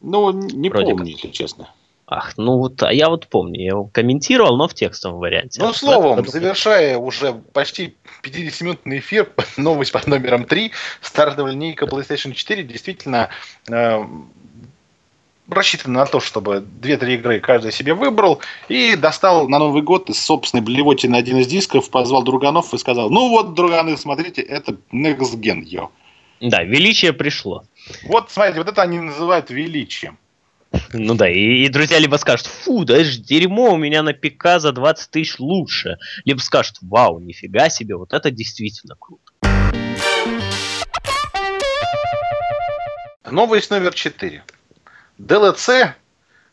Ну, не Вроде помню, как. если честно. Ах, ну вот, а я вот помню, я его комментировал, но в текстовом варианте. Ну, словом, завершая уже почти 50-минутный эфир, новость под номером 3, стартовая линейка PlayStation 4 действительно э, рассчитана на то, чтобы 2-3 игры каждый себе выбрал, и достал на Новый год из собственной блевотины один из дисков, позвал друганов и сказал, ну вот, друганы, смотрите, это Next Gen, йо. Да, величие пришло. Вот, смотрите, вот это они называют величием. Ну да, и, и друзья либо скажут, фу, да это же дерьмо, у меня на ПК за 20 тысяч лучше. Либо скажут, вау, нифига себе, вот это действительно круто. Новость номер 4. DLC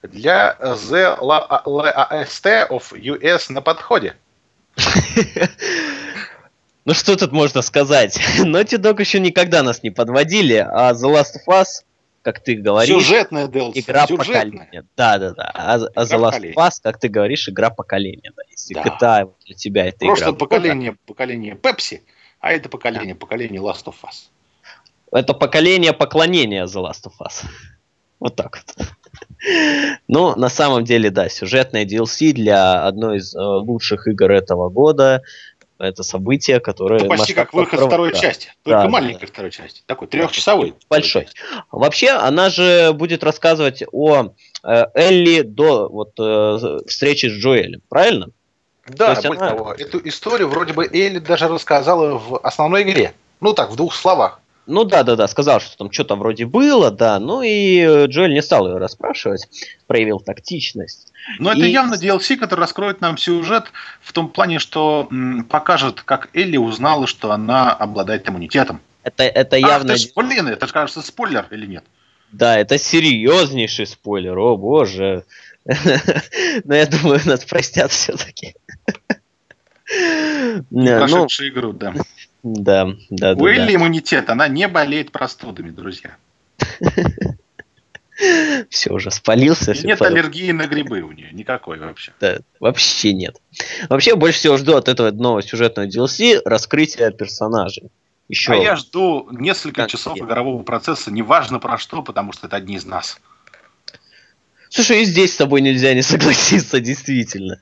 для The LAST of US на подходе. Ну что тут можно сказать? Naughty Dog еще никогда нас не подводили, а The Last of Us как ты говоришь... Сюжетная DLC. Игра сюжетная. поколения. Да, да, да. А, а The Last of Us, как ты говоришь, игра поколения. Да. Если да. GTA для тебя это Просто игра... поколение, года. поколение Pepsi, а это поколение, да. поколение Last of Us. Это поколение поклонения The Last of Us. Вот так вот. Ну, на самом деле, да, сюжетная DLC для одной из э, лучших игр этого года это событие, которое... Ну, почти как выход второй да. части, только да, маленькой да. второй части, такой трехчасовой. Большой. Вообще, она же будет рассказывать о э, Элли до вот, э, встречи с Джоэлем, правильно? Да, более она... того, эту историю вроде бы Элли даже рассказала в основной игре. Ну так, в двух словах. Ну да, да, да, сказал, что там что-то вроде было, да. Ну и э, Джоэль не стал ее расспрашивать, проявил тактичность. Но и... это явно DLC, который раскроет нам сюжет в том плане, что м, покажет, как Элли узнала, что она обладает иммунитетом. Это, это явно... Ах, ты, блин, это же, кажется, спойлер или нет? Да, это серьезнейший спойлер, о боже. Но я думаю, нас простят все-таки. Прошедшую игру, да. Да, да, У Элли иммунитет, она не болеет простудами, друзья. Все уже спалился. И нет аллергии на грибы у нее, никакой вообще. Да, вообще нет. Вообще больше всего жду от этого нового сюжетного DLC раскрытия персонажей. Еще... А я жду несколько как часов игрового процесса, неважно про что, потому что это одни из нас. Слушай, и здесь с тобой нельзя не согласиться, действительно.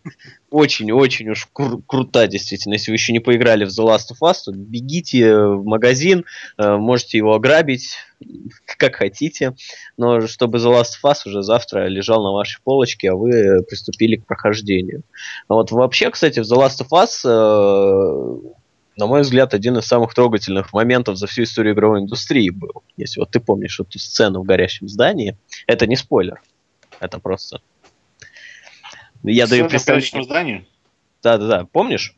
Очень-очень уж кру- крута, действительно. Если вы еще не поиграли в The Last of Us, то бегите в магазин, э, можете его ограбить, как хотите. Но чтобы The Last of Us уже завтра лежал на вашей полочке, а вы приступили к прохождению. Вот вообще, кстати, в The Last of Us э, на мой взгляд, один из самых трогательных моментов за всю историю игровой индустрии был. Если вот ты помнишь эту сцену в горящем здании, это не спойлер. Это просто... Я даю представление. Да, да, да. Помнишь?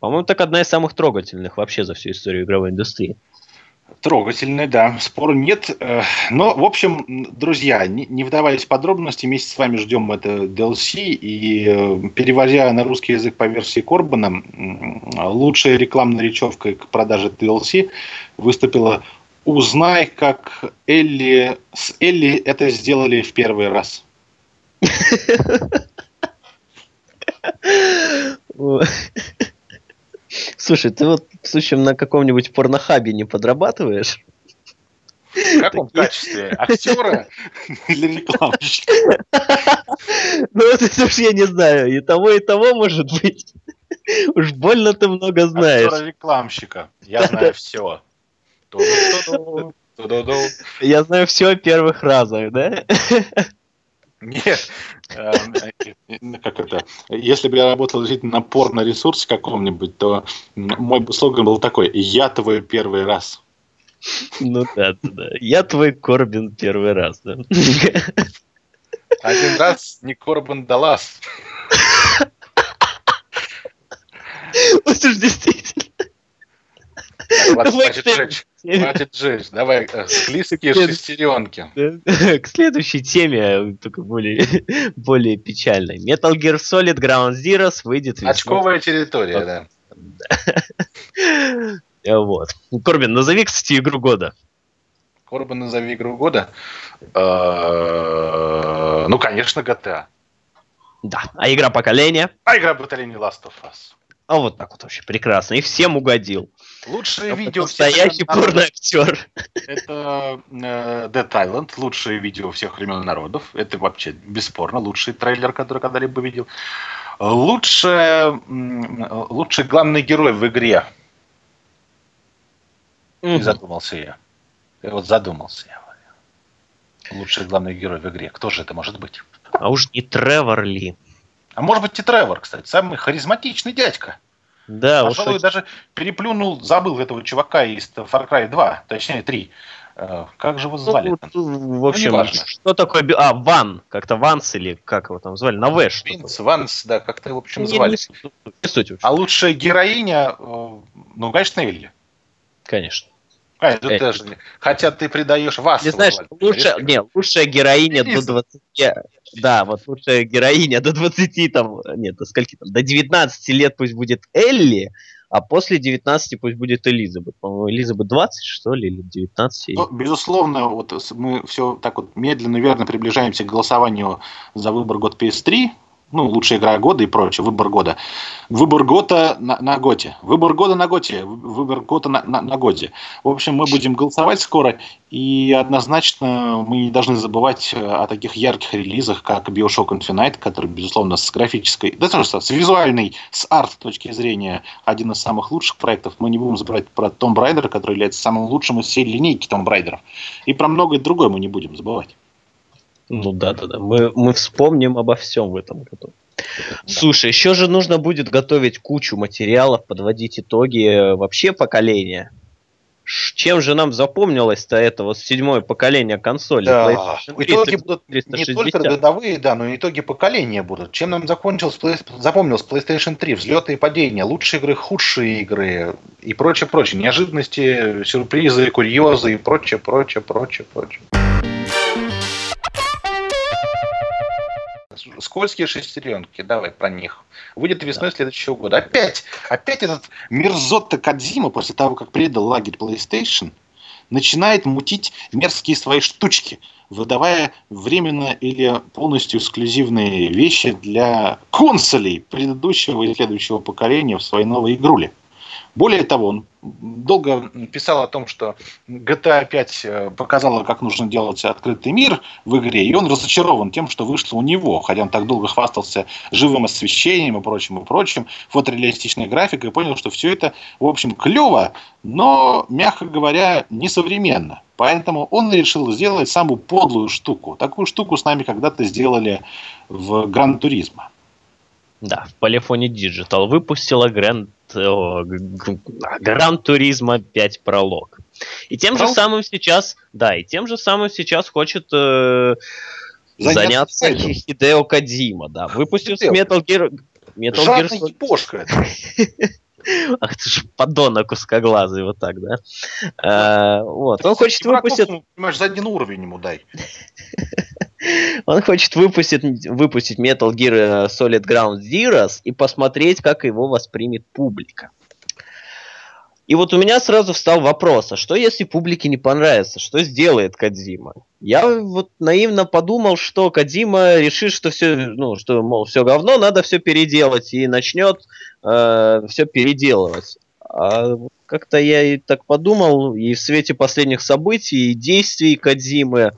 По-моему, так одна из самых трогательных вообще за всю историю игровой индустрии. Трогательный, да, спор нет. Но, в общем, друзья, не вдаваясь в подробности, вместе с вами ждем это DLC. И э, переводя на русский язык по версии Корбана, лучшая рекламная речевка к продаже DLC выступила «Узнай, как Элли с Элли это сделали в первый раз». Слушай, ты вот, в случае, на каком-нибудь порнохабе не подрабатываешь? В каком качестве? Актера или рекламщика? Ну, это уж я не знаю. И того, и того может быть. Уж больно ты много знаешь. Актера-рекламщика. Я знаю все. Я знаю все первых разах, да? Нет. Эм, э, как это? Если бы я работал на порно-ресурсе каком-нибудь, то мой слоган был такой «Я твой первый раз». Ну да, да. Я твой Корбин первый раз, да. Один раз не Корбин Даллас. Вот уж действительно. Хватит жечь. Давай, э, склизкие шестеренки. К следующей теме, только более, более печальной. Metal Gear Solid Ground Zeroes выйдет Очковая территория, да. Вот. Корбин, назови, кстати, игру года. Корбин, назови игру года. Ну, конечно, GTA. Да. А игра поколения? А игра поколения Last of Us. А вот так вот вообще прекрасно. И всем угодил. Лучшее Это видео настоящий всех времен порно актер. Это э, Dead Island, лучшее видео всех времен и народов. Это вообще бесспорно лучший трейлер, который когда-либо видел. Лучшее, м, лучший главный герой в игре. И Мгм. задумался я. И вот задумался я. Лучший главный герой в игре. Кто же это может быть? А уж не Тревор Ли. А может быть и Тревор, кстати. Самый харизматичный дядька. Да, Пожалуй, очень- даже переплюнул, забыл этого чувака из Far Cry 2, точнее 3. Э, Как же его звали? Ну, ну, в общем, неважно. что такое... А, Ван. Как-то Ванс или как его там звали? На В. Винс, Ванс, да, как-то его, в общем, Не- звали. не суть, не суть вообще. А лучшая героиня, э, ну, конечно, Элли. Конечно. А, тут Элли. даже, хотя ты придаешь вас. Не знаешь, лучшая, не, лучшая героиня до Элиза. 20... Да, вот лучшая героиня до 20, там, нет, до скольки там, до 19 лет пусть будет Элли, а после 19 пусть будет Элизабет. По-моему, Элизабет 20, что ли, или 19? Ну, безусловно, вот мы все так вот медленно, верно приближаемся к голосованию за выбор год PS3, ну, лучшая игра года и прочее, выбор года. Выбор года на, на готе. Выбор года на готе. Выбор года на, на, на годе. В общем, мы будем голосовать скоро, и однозначно мы не должны забывать э, о таких ярких релизах, как Bioshock Infinite, который, безусловно, с графической, да, тоже с визуальной, с арт точки зрения, один из самых лучших проектов. Мы не будем забывать про Tomb Raider, который является самым лучшим из всей линейки Tomb Raider. И про многое другое мы не будем забывать. Ну да, да, да. Мы, мы вспомним обо всем в этом году. Слушай, еще же нужно будет готовить кучу материалов, подводить итоги э, вообще поколения. Чем же нам запомнилось-то это вот седьмое поколение консолей? Да, PlayStation 3, итоги будут не 360. только годовые, да, но и итоги поколения будут. Чем нам закончилось, запомнился PlayStation 3? Взлеты и падения, лучшие игры, худшие игры и прочее, прочее. Неожиданности, сюрпризы, курьезы и прочее, прочее, прочее, прочее. Скользкие шестеренки, давай про них. Выйдет весной следующего года. Опять, опять этот мерзотта Кадзима после того, как предал лагерь PlayStation, начинает мутить мерзкие свои штучки, выдавая временно или полностью эксклюзивные вещи для консолей предыдущего и следующего поколения в своей новой игруле. Более того, он долго писал о том, что GTA 5 показала, как нужно делать открытый мир в игре, и он разочарован тем, что вышло у него, хотя он так долго хвастался живым освещением и прочим, и прочим, фотореалистичной графикой, и понял, что все это, в общем, клево, но, мягко говоря, несовременно. Поэтому он решил сделать самую подлую штуку. Такую штуку с нами когда-то сделали в Гран Туризма. Да, в Polyphony Digital выпустила Grand, Гран Туризма 5 пролог. И тем же Пролог? самым сейчас, да, и тем же самым сейчас хочет э, заняться этим. Хидео Кадзима, да. Выпустил Хидео. Metal Gear... Metal Gear Жадная это. Ах ты ж подонок узкоглазый, вот так, да? Э, вот, он хочет выпустить... ну, Понимаешь, за один уровень ему дай. Он хочет выпустить, выпустить Metal Gear Solid Ground Zeroes и посмотреть, как его воспримет публика. И вот у меня сразу встал вопрос, а что если публике не понравится? Что сделает Кадзима? Я вот наивно подумал, что Кадзима решит, что все, ну, что, мол, все говно, надо все переделать, и начнет все переделывать. А как-то я и так подумал, и в свете последних событий и действий Кадзимы,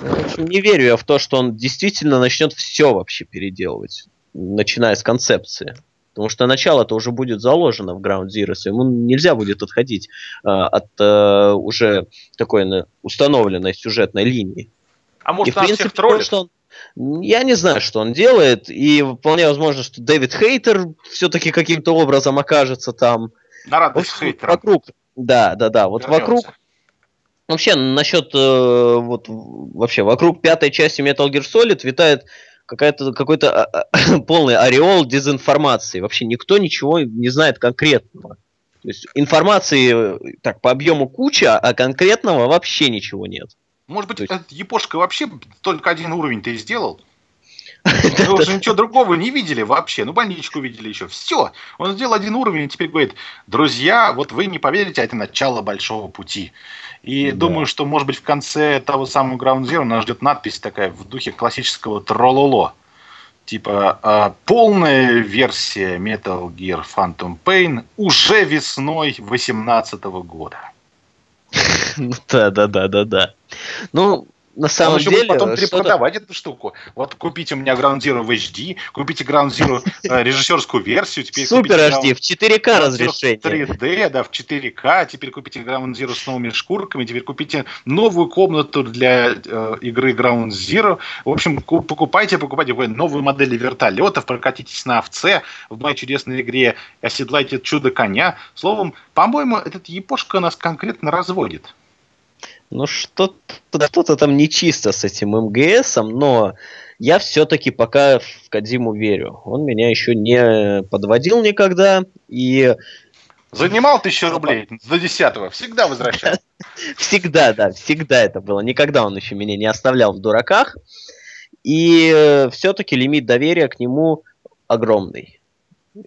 в общем, не верю я в то, что он действительно начнет все вообще переделывать, начиная с концепции. Потому что начало-то уже будет заложено в Ground Zero, ему нельзя будет отходить э, от э, уже такой э, установленной сюжетной линии. А И, может, в нас принципе, всех троллит? то, что он... Я не знаю, что он делает, и вполне возможно, что Дэвид Хейтер все-таки каким-то образом окажется там. На В радость общем, вокруг, да, да, да, вот вернется. вокруг Вообще, насчет э, вот вообще вокруг пятой части Metal Gear Solid витает какая-то какой-то а, а, полный ореол дезинформации. Вообще никто ничего не знает конкретного. То есть информации э, так по объему куча, а конкретного вообще ничего нет. Может быть, есть- этот епошка вообще только один уровень ты сделал? Вы уже ничего другого не видели вообще. Ну, больничку видели еще. Все. Он сделал один уровень и теперь говорит, друзья, вот вы не поверите, а это начало большого пути. И Да. думаю, что, может быть, в конце того самого Ground Zero нас ждет надпись такая в духе классического трололо. Типа э, полная версия Metal Gear Phantom Pain уже весной 2018 года. Да, да, да, да, да. Ну, на самом Он деле... потом перепродавать эту штуку. Вот купите у меня Ground Zero в HD, купите Ground Zero э, режиссерскую версию. Теперь Супер HD, в 4К разрешение. 3D, да, в 4К. Теперь купите Ground Zero с новыми шкурками. Теперь купите новую комнату для э, игры Ground Zero. В общем, покупайте, покупайте новые модели вертолетов, прокатитесь на овце в моей чудесной игре, оседлайте чудо коня. Словом, по-моему, этот япошка нас конкретно разводит. Ну, что-то что там нечисто с этим МГСом, но я все-таки пока в Кадзиму верю. Он меня еще не подводил никогда, и... Занимал тысячу рублей до десятого, всегда возвращал. Всегда, да, всегда это было. Никогда он еще меня не оставлял в дураках. И э, все-таки лимит доверия к нему огромный.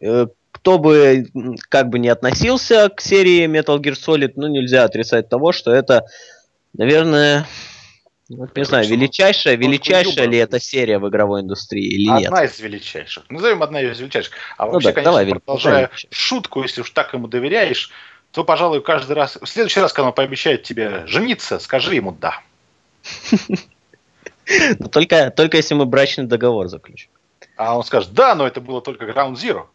Э, кто бы как бы не относился к серии Metal Gear Solid, ну нельзя отрицать того, что это Наверное, вот, не знаю, величайшая, величайшая ли эта серия в игровой индустрии или одна нет? Одна из величайших. Назовем одна из величайших. А ну вообще, да, конечно, давай, продолжая шутку, если уж так ему доверяешь, то, пожалуй, каждый раз... В следующий раз, когда он пообещает тебе жениться, скажи ему «да». Но только, только если мы брачный договор заключим. А он скажет «да, но это было только Ground Zero».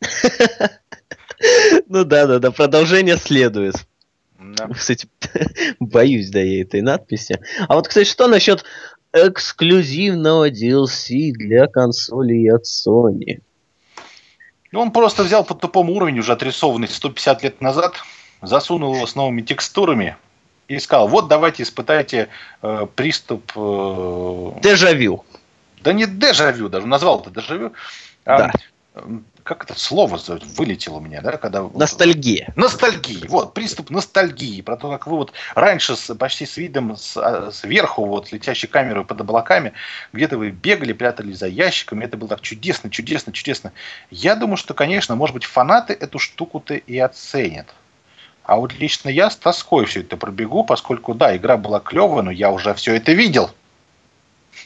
Ну да, да, да, продолжение следует. Да. Кстати, боюсь, да, я этой надписи. А вот, кстати, что насчет эксклюзивного DLC для консолей от Sony? Ну, он просто взял по тупому уровню, уже отрисованный 150 лет назад, засунул его с новыми текстурами и сказал, вот давайте испытайте э, приступ... Э... Дежавю. Да не дежавю даже, назвал это дежавю. А, да как это слово вылетело у меня, да, когда... Ностальгия. Ностальгия, вот, приступ ностальгии, про то, как вы вот раньше с, почти с видом с, а, сверху, вот, летящей камерой под облаками, где-то вы бегали, прятались за ящиками, это было так чудесно, чудесно, чудесно. Я думаю, что, конечно, может быть, фанаты эту штуку-то и оценят. А вот лично я с тоской все это пробегу, поскольку, да, игра была клевая, но я уже все это видел.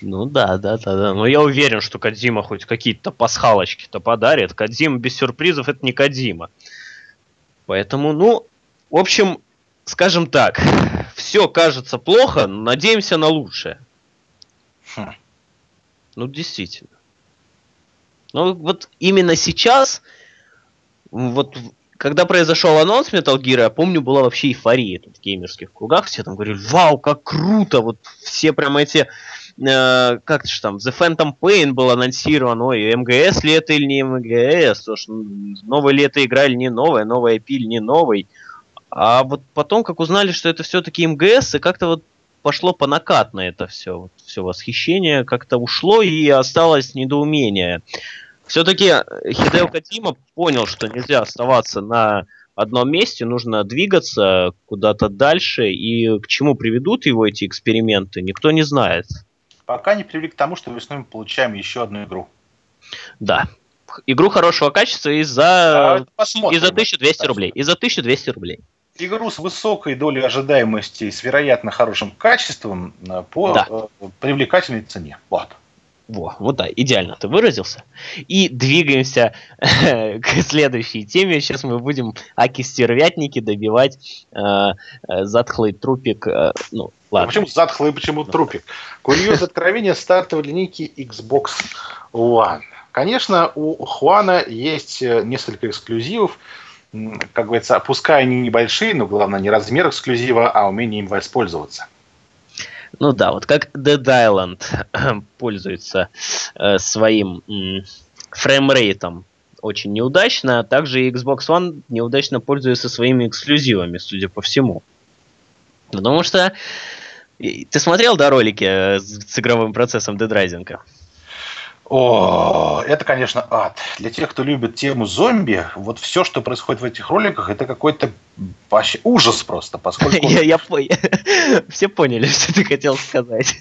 Ну да, да, да, да. Но я уверен, что Кадзима хоть какие-то пасхалочки-то подарит. Кадзима без сюрпризов это не Кадзима. Поэтому, ну, в общем, скажем так, все кажется плохо, надеемся на лучшее. Хм. Ну, действительно. Ну, вот именно сейчас, вот когда произошел анонс Metal Gear, я помню, была вообще эйфория тут в геймерских кругах. Все там говорили, вау, как круто! Вот все прям эти э, как же там, The Phantom Pain был анонсирован, ой, МГС ли это или не МГС, то что новая ли это игра или не новая, новая IP или не новый. А вот потом, как узнали, что это все-таки МГС, и как-то вот пошло по накатно это все, вот, все восхищение как-то ушло и осталось недоумение. Все-таки Хидео Кадима понял, что нельзя оставаться на одном месте, нужно двигаться куда-то дальше, и к чему приведут его эти эксперименты, никто не знает пока не привели к тому, что весной мы получаем еще одну игру. Да. Игру хорошего качества и за, а, и за 1200 рублей. И за 1200 рублей. Игру с высокой долей ожидаемости с вероятно хорошим качеством э, по да. Э, привлекательной цене. Вот. Во, вот да, идеально ты выразился. И двигаемся к следующей теме. Сейчас мы будем аки-стервятники добивать э, э, затхлый трупик. Э, ну, ладно. Почему затхлый, почему трупик? Курьез откровения стартовой линейки Xbox One. Конечно, у Хуана есть э, несколько эксклюзивов, как говорится, пускай они небольшие, но главное не размер эксклюзива, а умение им воспользоваться. Ну да, вот как Dead Island пользуется э, своим э, фреймрейтом очень неудачно, а также и Xbox One неудачно пользуется своими эксклюзивами, судя по всему. Потому что ты смотрел, да, ролики э, с игровым процессом Dead Rising? О, это, конечно, ад. Для тех, кто любит тему зомби, вот все, что происходит в этих роликах, это какой-то вообще ужас просто, поскольку... Я, я понял. Все поняли, что ты хотел сказать.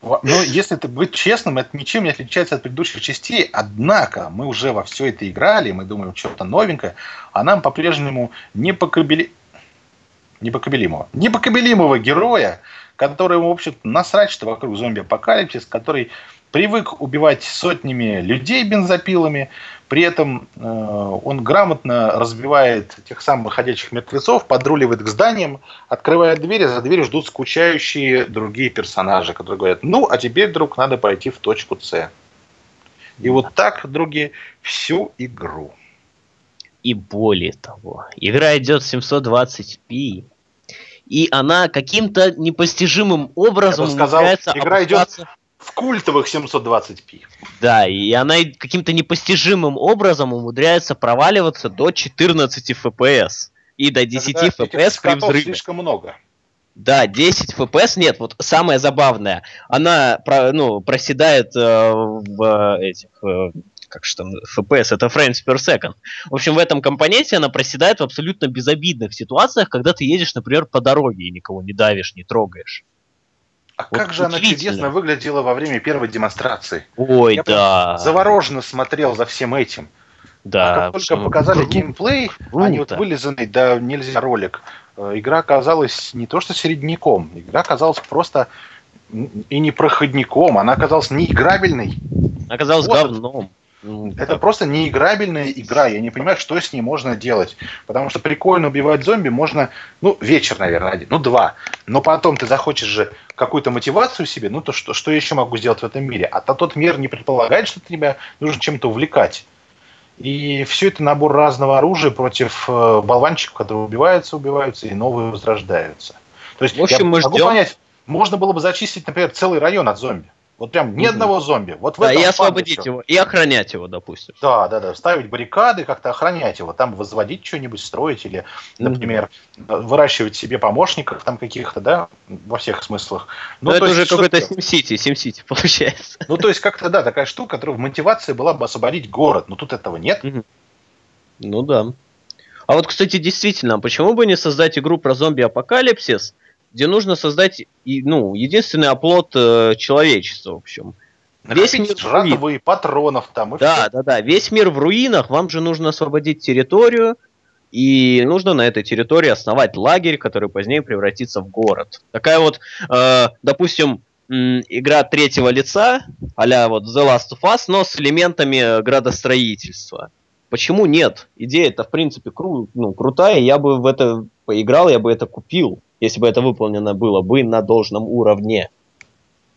Ну, если это быть честным, это ничем не отличается от предыдущих частей, однако мы уже во все это играли, мы думаем, что-то новенькое, а нам по-прежнему непокобели... непокобелимого, непокобелимого героя, который, в общем насрать, что вокруг зомби-апокалипсис, который привык убивать сотнями людей бензопилами, при этом э, он грамотно разбивает тех самых ходячих мертвецов, подруливает к зданиям, открывает двери, за дверью ждут скучающие другие персонажи, которые говорят, ну, а теперь, друг, надо пойти в точку С. И вот так, други, всю игру. И более того, игра идет 720p, и она каким-то непостижимым образом Я бы сказал, игра идет в культовых 720p. Да, и она каким-то непостижимым образом умудряется проваливаться до 14 FPS. И до 10 Когда FPS при взрыве. слишком много. Да, 10 FPS нет. Вот самое забавное, она ну, проседает э, в этих э, как же там, FPS, это frames per second. В общем, в этом компоненте она проседает в абсолютно безобидных ситуациях, когда ты едешь, например, по дороге и никого не давишь, не трогаешь. А вот как же она чудесно выглядела во время первой демонстрации. Ой, Я да. Завороженно смотрел за всем этим. Да. А как только показали круто, геймплей, круто. они вот вылизанный, да нельзя ролик, э, игра оказалась не то что середняком, игра оказалась просто и не проходником, она оказалась неиграбельной. Оказалась вот говном. Это просто неиграбельная игра. Я не понимаю, что с ней можно делать. Потому что прикольно убивать зомби можно, ну, вечер, наверное, один, ну, два. Но потом ты захочешь же какую-то мотивацию себе, ну, то что, что я еще могу сделать в этом мире? А то тот мир не предполагает, что тебя нужно чем-то увлекать. И все это набор разного оружия против э, болванчиков, которые убиваются, убиваются, и новые возрождаются. То есть, в общем, я мы могу ждем... понять, можно было бы зачистить, например, целый район от зомби. Вот прям ни одного зомби. Вот в да, и освободить его, и охранять его, допустим. Да, да, да. Ставить баррикады, как-то охранять его. Там возводить что-нибудь, строить или, например, угу. выращивать себе помощников там каких-то, да, во всех смыслах. Ну, это уже какой-то SimCity, SimCity получается. Ну, то есть как-то, да, такая штука, которая в мотивации была бы освободить город, но тут этого нет. Угу. Ну да. А вот, кстати, действительно, а почему бы не создать игру про зомби-апокалипсис, где нужно создать ну, единственный оплот э, человечества, в общем. Весь мир жратвы, патронов там. И да, все. да, да. Весь мир в руинах. Вам же нужно освободить территорию. И нужно на этой территории основать лагерь, который позднее превратится в город. Такая вот, э, допустим, игра третьего лица, а вот The Last of Us, но с элементами градостроительства. Почему нет? Идея-то, в принципе, кру ну, крутая, я бы в это поиграл, я бы это купил если бы это выполнено было бы на должном уровне.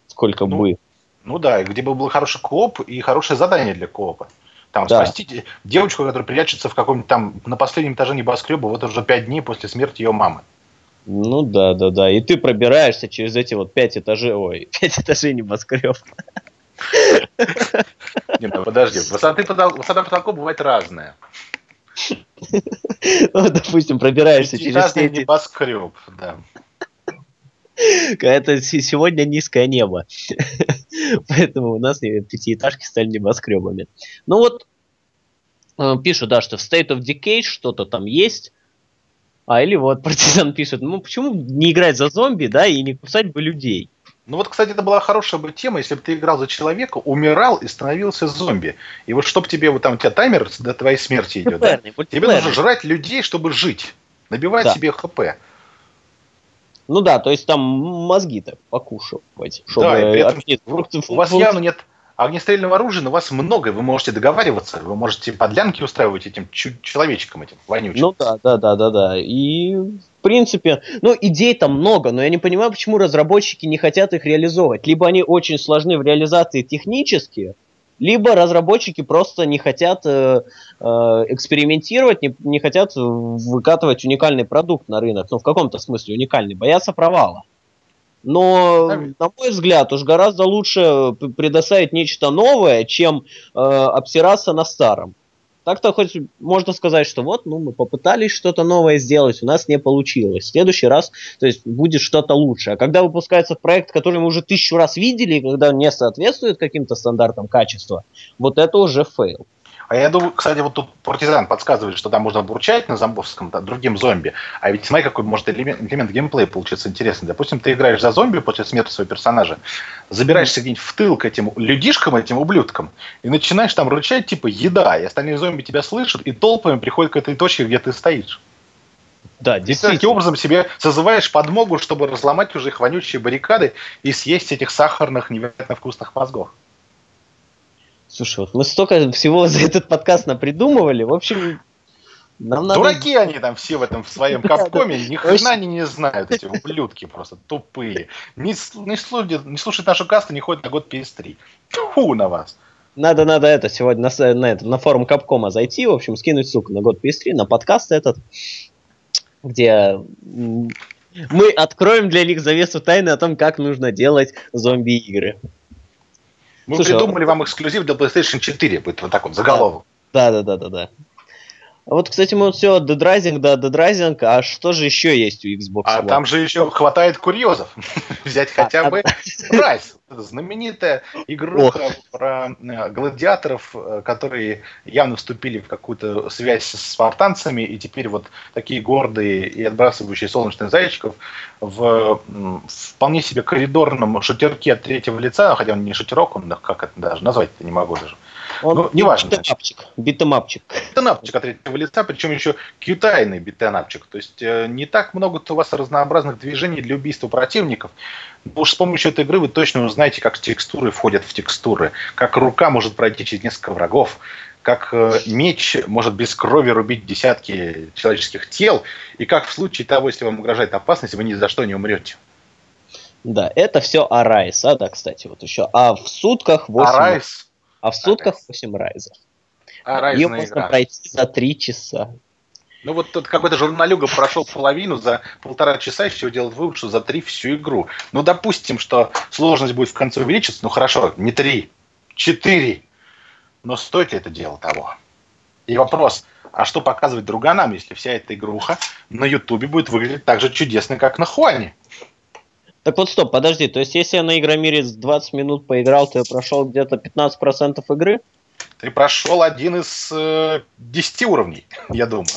Сколько ну, бы. Ну да, где бы был хороший кооп и хорошее задание для коопа. Там да. спасти девочку, которая прячется в каком-нибудь там на последнем этаже небоскреба вот уже пять дней после смерти ее мамы. Ну да, да, да. И ты пробираешься через эти вот пять этажей, ой, пять этажей небоскреб. Не, ну подожди, высота потолка бывает разная. Ну, допустим, пробираешься через все эти... небоскреб, да. Это сегодня низкое небо. Поэтому у нас пятиэтажки стали небоскребами. Ну вот, э, пишут, да, что в State of Decay что-то там есть. А или вот партизан пишет, ну почему не играть за зомби, да, и не кусать бы людей? Ну вот, кстати, это была хорошая бы тема, если бы ты играл за человека, умирал и становился зомби. И вот чтобы тебе, вот там у тебя таймер до твоей смерти идет, да? тебе нужно жрать людей, чтобы жить. Набивать да. себе хп. Ну да, то есть там мозги-то покушивать. Чтобы да, и этом, у вас явно нет огнестрельного оружия, но у вас много, вы можете договариваться, вы можете подлянки устраивать этим человечкам, этим вонючим. Ну да, да, да, да, да. И принципе, ну идей там много, но я не понимаю, почему разработчики не хотят их реализовывать. Либо они очень сложны в реализации технически, либо разработчики просто не хотят э, э, экспериментировать, не, не хотят выкатывать уникальный продукт на рынок, ну в каком-то смысле уникальный, боятся провала. Но, на мой взгляд, уж гораздо лучше предоставить нечто новое, чем э, обсираться на старом. Так-то хоть можно сказать, что вот, ну, мы попытались что-то новое сделать, у нас не получилось. В следующий раз, то есть, будет что-то лучше. А когда выпускается проект, который мы уже тысячу раз видели, и когда не соответствует каким-то стандартам качества, вот это уже fail. А я думаю, кстати, вот тут партизан подсказывает, что там можно бурчать на зомбовском, да, другим зомби. А ведь смотри, какой может элемент, элемент геймплея получиться интересный. Допустим, ты играешь за зомби после смерти своего персонажа, забираешься где-нибудь в тыл к этим людишкам, этим ублюдкам, и начинаешь там рычать, типа, еда, и остальные зомби тебя слышат, и толпами приходят к этой точке, где ты стоишь. Да, действительно. Таким образом себе созываешь подмогу, чтобы разломать уже их вонючие баррикады и съесть этих сахарных, невероятно вкусных мозгов. Слушай, вот мы столько всего за этот подкаст напридумывали. В общем, нам надо... Дураки они там все в этом в своем капкоме, ни хрена они не знают, эти ублюдки просто тупые. Не, не, слушают, не слушают нашу касту, не ходят на год PS3. Фу на вас. Надо, надо это сегодня на, на, это, на форум Капкома зайти, в общем, скинуть ссылку на год PS3, на подкаст этот, где мы откроем для них завесу тайны о том, как нужно делать зомби-игры. Мы Слушай, придумали а... вам эксклюзив для PlayStation 4, будет вот так вот, заголовок. Да, да, да, да, да. Вот, кстати, мы вот все Dead Rising, да, Dead Rising, а что же еще есть у Xbox А там же еще хватает курьезов. Взять а, хотя бы Ryse, знаменитая игруха про э, гладиаторов, э, которые явно вступили в какую-то связь с спартанцами, и теперь вот такие гордые и отбрасывающие солнечных зайчиков в вполне себе коридорном шутерке от третьего лица, хотя он не шутерок, он как это даже назвать-то не могу даже. Он ну, неважно. Битэмапчик. Битэмапчик. Битэмапчик от третьего лица, причем еще QTE йный битэмапчик. То есть э, не так много у вас разнообразных движений для убийства противников. Но уж с помощью этой игры вы точно узнаете, как текстуры входят в текстуры, как рука может пройти через несколько врагов, как э, меч может без крови рубить десятки человеческих тел, и как в случае того, если вам угрожает опасность, вы ни за что не умрете. Да, это все о Ryse, а, да, кстати, вот еще. А в сутках 8... А Ryse а в сутках 8 Ryse ов. А, Ее можно игра. пройти за 3 часа. Ну вот тут какой-то журналюга прошел половину за полтора часа и все делает вывод, что за три всю игру. Ну, допустим, что сложность будет в конце увеличиться, ну хорошо, не три, четыре. Но стоит ли это дело того? И вопрос, а что показывать друганам, если вся эта игруха на Ютубе будет выглядеть так же чудесно, как на Хуане? Так вот, стоп, подожди, то есть если я на Игромире 20 минут поиграл, то я прошел где-то 15% игры? Ты прошел один из э, 10 уровней, я думаю.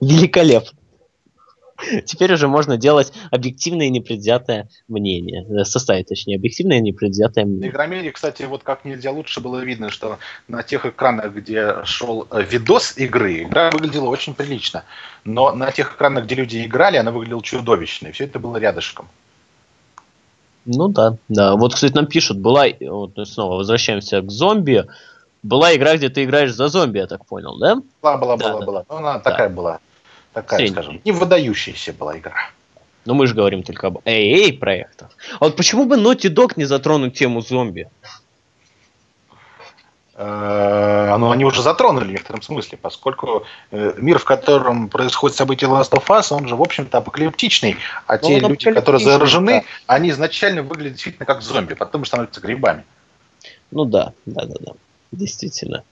Великолепно. Теперь уже можно делать объективное и непредвзятое мнение. Э, составить, точнее, объективное и непредвзятое мнение. На Игромире, кстати, вот как нельзя лучше было видно, что на тех экранах, где шел э, видос игры, игра выглядела очень прилично. Но на тех экранах, где люди играли, она выглядела чудовищно. И все это было рядышком. Ну да, да. Вот, кстати, нам пишут, была, вот снова возвращаемся к зомби, была игра, где ты играешь за зомби, я так понял, да? Была, была, да, была, да. была. Ну, она да. такая была, такая, Средний. скажем, не выдающаяся была игра. Но мы же говорим только об AA проектах. А вот почему бы Naughty Dog не затронуть тему зомби? Э, ну, они уже затронули в некотором смысле, поскольку э, мир, в котором происходит событие Last of Us, он же, в общем-то, апокалиптичный, а Но те люди, которые заражены, да. они изначально выглядят действительно как зомби, потом становятся грибами. Ну да, да, да, да, действительно.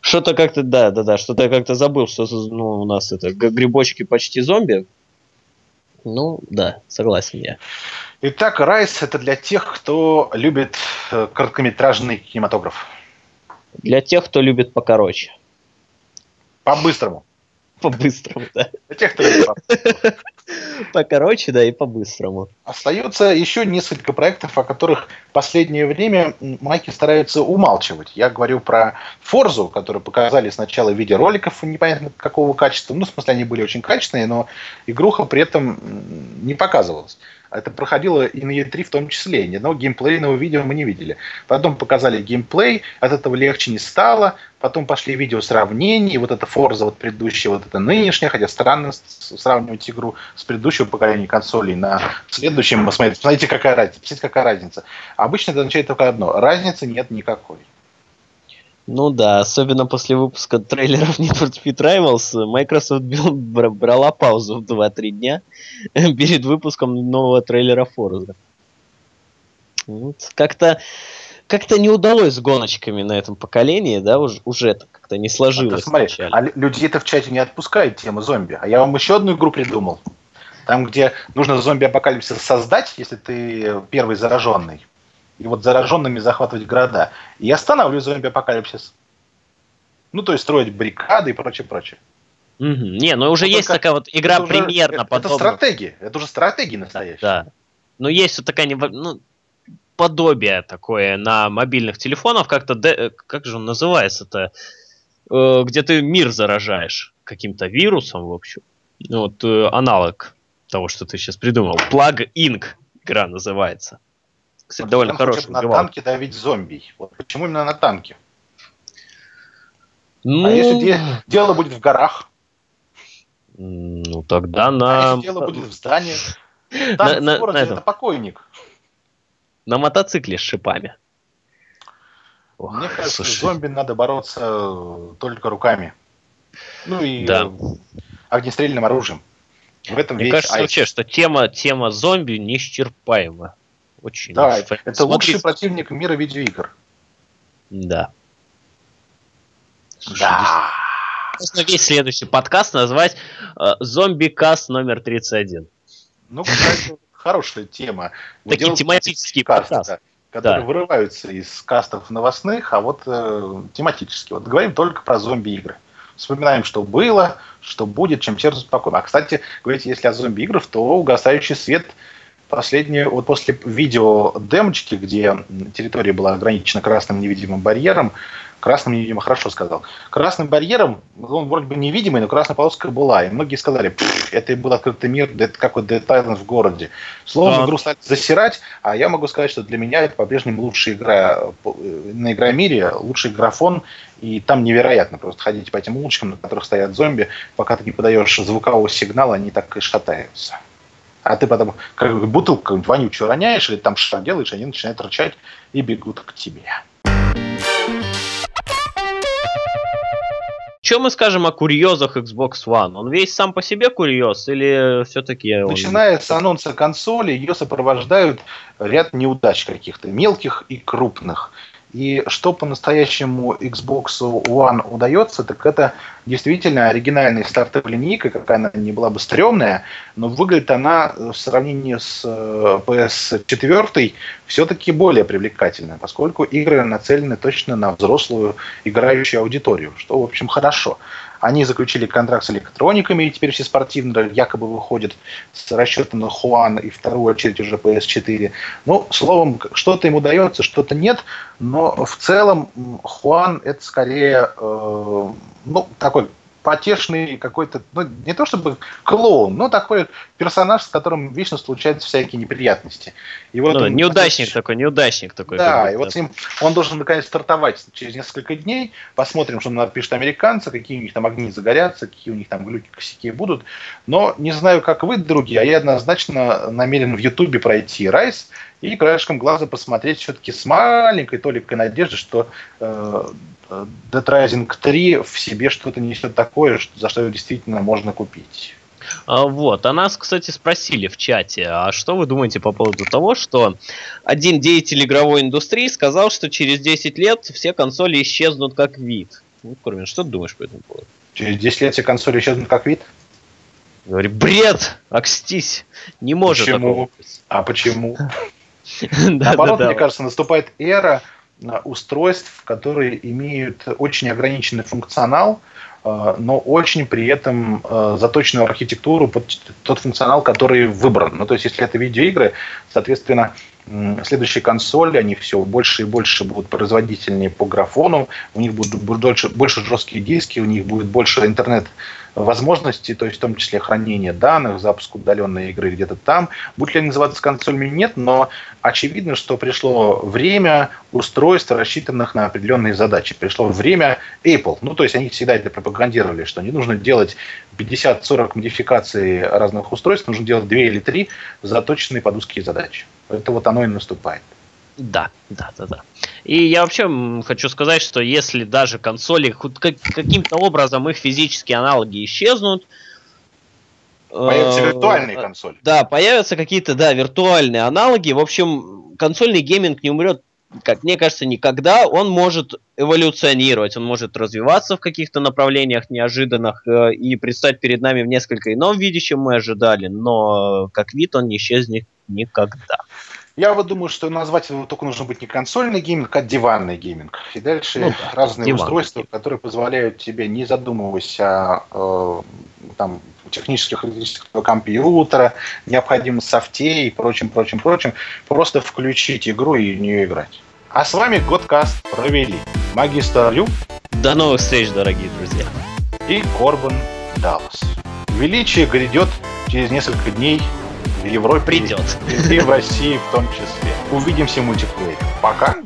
Что-то как-то, да, да, да, что-то я как-то забыл, что ну, у нас это грибочки почти зомби. Ну, да, согласен я. Итак, Райс это для тех, кто любит э, короткометражный кинематограф. Для тех, кто любит покороче. По-быстрому. По-быстрому, да. Для тех, кто любит Покороче, да, и по-быстрому. Остается еще несколько проектов, о которых в последнее время майки стараются умалчивать. Я говорю про Форзу, которую показали сначала в виде роликов непонятно какого качества. Ну, в смысле, они были очень качественные, но игруха при этом не показывалась. Это проходило и на E3 в том числе. Ни одного геймплейного видео мы не видели. Потом показали геймплей, от этого легче не стало. Потом пошли видео сравнений. Вот это Forza, вот предыдущая, вот это нынешняя. Хотя странно сравнивать игру с предыдущего поколения консолей на следующем. Смотрите, смотрите какая разница. Посмотрите, какая разница. Обычно это означает только одно. Разницы нет никакой. Ну да, особенно после выпуска трейлеров Need for Speed Rivals, Microsoft брала паузу в 2-3 дня перед выпуском нового трейлера Forza. Вот. Как-то как-то не удалось с гоночками на этом поколении, да, уже, уже это как-то не сложилось. А, смотри, а люди это в чате не отпускают тему зомби. А я вам еще одну игру придумал. Там, где нужно зомби-апокалипсис создать, если ты первый зараженный и вот зараженными захватывать города. И останавливать зомби-апокалипсис. Ну, то есть строить баррикады и прочее, прочее. Угу. Не, ну уже ну, есть такая вот игра это примерно уже, подобная. Это стратегия, это уже стратегия настоящая. Да, да. Ну, есть вот такая, ну, подобие такое на мобильных телефонах, как-то, де... как же он называется-то, э, где ты мир заражаешь каким-то вирусом, в общем. Ну, вот э, аналог того, что ты сейчас придумал. Plug Inc. игра называется. Кстати, довольно хороший. На танке давить зомби. Вот почему именно на танке? Ну... А если де- дело будет в горах? Ну, тогда А на... если дело будет в здании? На- Танк на- в городе на это этом. покойник. на мотоцикле с шипами. Ох, Мне кажется, с слушай, зомби надо бороться э, только руками. Ну и Да. огнестрельным оружием. В этом Мне кажется айс. вообще, что тема, тема зомби неисчерпаема. Очень. Да, Ф- это смотри- лучший противник мира видеоигр. Да. Слушай, Да. Можно весь следующий подкаст назвать э, «Зомби-каст номер 31». Ну, кстати, хорошая тема. Такие тематические касты, подкасты. да, которые Да. вырываются из кастов новостных, а вот э, тематически. Вот говорим только про зомби-игры. Вспоминаем, что было, что будет, чем сердце спокойно. А, кстати, говорите, если о зомби-играх, то угасающий свет последнее, вот после видео демочки, где территория была ограничена красным невидимым барьером, красным невидимым, хорошо сказал, красным барьером, он вроде бы невидимый, но красная полоска была, и многие сказали, «Пф, это и был открытый мир, это как вот Dead в городе. Словом, Да. игру стали засирать, а я могу сказать, что для меня это по-прежнему лучшая игра э, на Игромире, лучший графон, и там невероятно просто ходить по этим улочкам, на которых стоят зомби, пока ты не подаешь звукового сигнала, они так и шатаются. А ты потом как бутылку вонючую роняешь, или там что делаешь, они начинают рычать и бегут к тебе. Что мы скажем о курьезах Xbox One? Он весь сам по себе курьез или все-таки он... Начиная с анонса консоли, ее сопровождают ряд неудач каких-то, мелких и крупных. И что по-настоящему Xbox One удается, так это действительно оригинальная стартовая линейка, какая она не была бы стрёмная, но выглядит она э, в сравнении с э, PS4 все-таки более привлекательная, поскольку игры нацелены точно на взрослую играющую аудиторию, что, в общем, хорошо. Они заключили контракт с электрониками, и теперь все спортивные якобы выходят с расчетом на Хуан и вторую очередь уже PS4. Ну, словом, что-то им удается, что-то нет, но в целом Хуан это скорее, э, ну, такой потешный какой-то, ну, не то чтобы клоун, но такой персонаж, с которым вечно случаются всякие неприятности. И вот Ну, он- неудачник такой, неудачник такой. да, и вот с ним он должен наконец стартовать через несколько дней. Посмотрим, что напишут американцы, какие у них там огни загорятся, какие у них там глюки косяки будут. Но не знаю, как вы, другие, а я однозначно намерен в Ютубе пройти Райс и краешком глаза посмотреть все-таки с маленькой толикой надежды, что э, Dead Rising 3 в себе что-то несет такое, за что действительно можно купить. А, Вот, а нас, кстати, спросили в чате, а что вы думаете по поводу того, что один деятель игровой индустрии сказал, что через 10 лет все консоли исчезнут как вид. Ну, Кормин, что ты думаешь по этому поводу? Через 10 лет все консоли исчезнут как вид? Говорит, бред, окстись, не может Почему? такого быть. А почему? Наоборот, мне кажется, наступает эра устройств, которые имеют очень ограниченный функционал, а, но очень при этом а, заточенную архитектуру под тот функционал, который выбран. Ну, то есть, если это видеоигры, соответственно, следующие консоли, они все больше и больше будут производительнее по графону, у них будут больше, больше жесткие диски, у них будет больше интернет возможностей, то есть в том числе хранение данных, запуск удаленной игры где-то там. Будет ли они называться консолями, нет, но очевидно, что пришло время устройств, рассчитанных на определенные задачи. Пришло время Apple. Ну, то есть они всегда это пропагандировали, что не нужно делать 50-40 модификаций разных устройств, нужно делать 2 или 3 заточенные под узкие задачи. Это вот оно и наступает. Да, да, да, да. И я вообще хочу сказать, что если даже консоли как- каким-то образом их физические аналоги исчезнут, Появятся э, виртуальные консоли. Да, появятся какие-то, да, виртуальные аналоги. В общем, консольный гейминг не умрет, как мне кажется, никогда. Он может эволюционировать, он может развиваться в каких-то направлениях неожиданных э, и предстать перед нами в несколько ином виде, чем мы ожидали. Но э, как вид он не исчезнет никогда. Я вот думаю, что назвать его только нужно быть не консольный гейминг, а диванный гейминг. И дальше Ну разные диванный устройства, которые позволяют тебе, не задумываясь о э, там, технических характеристиках компьютера, необходимых софтей и прочим, прочим, прочим, просто включить игру и в нее играть. А с вами Годкаст провели Магистр Лю До новых встреч, дорогие друзья. и Корбан Даллас. Величие грядет через несколько дней В Европе Придет. И в России в том числе. Увидимся в мультиплеере. Пока.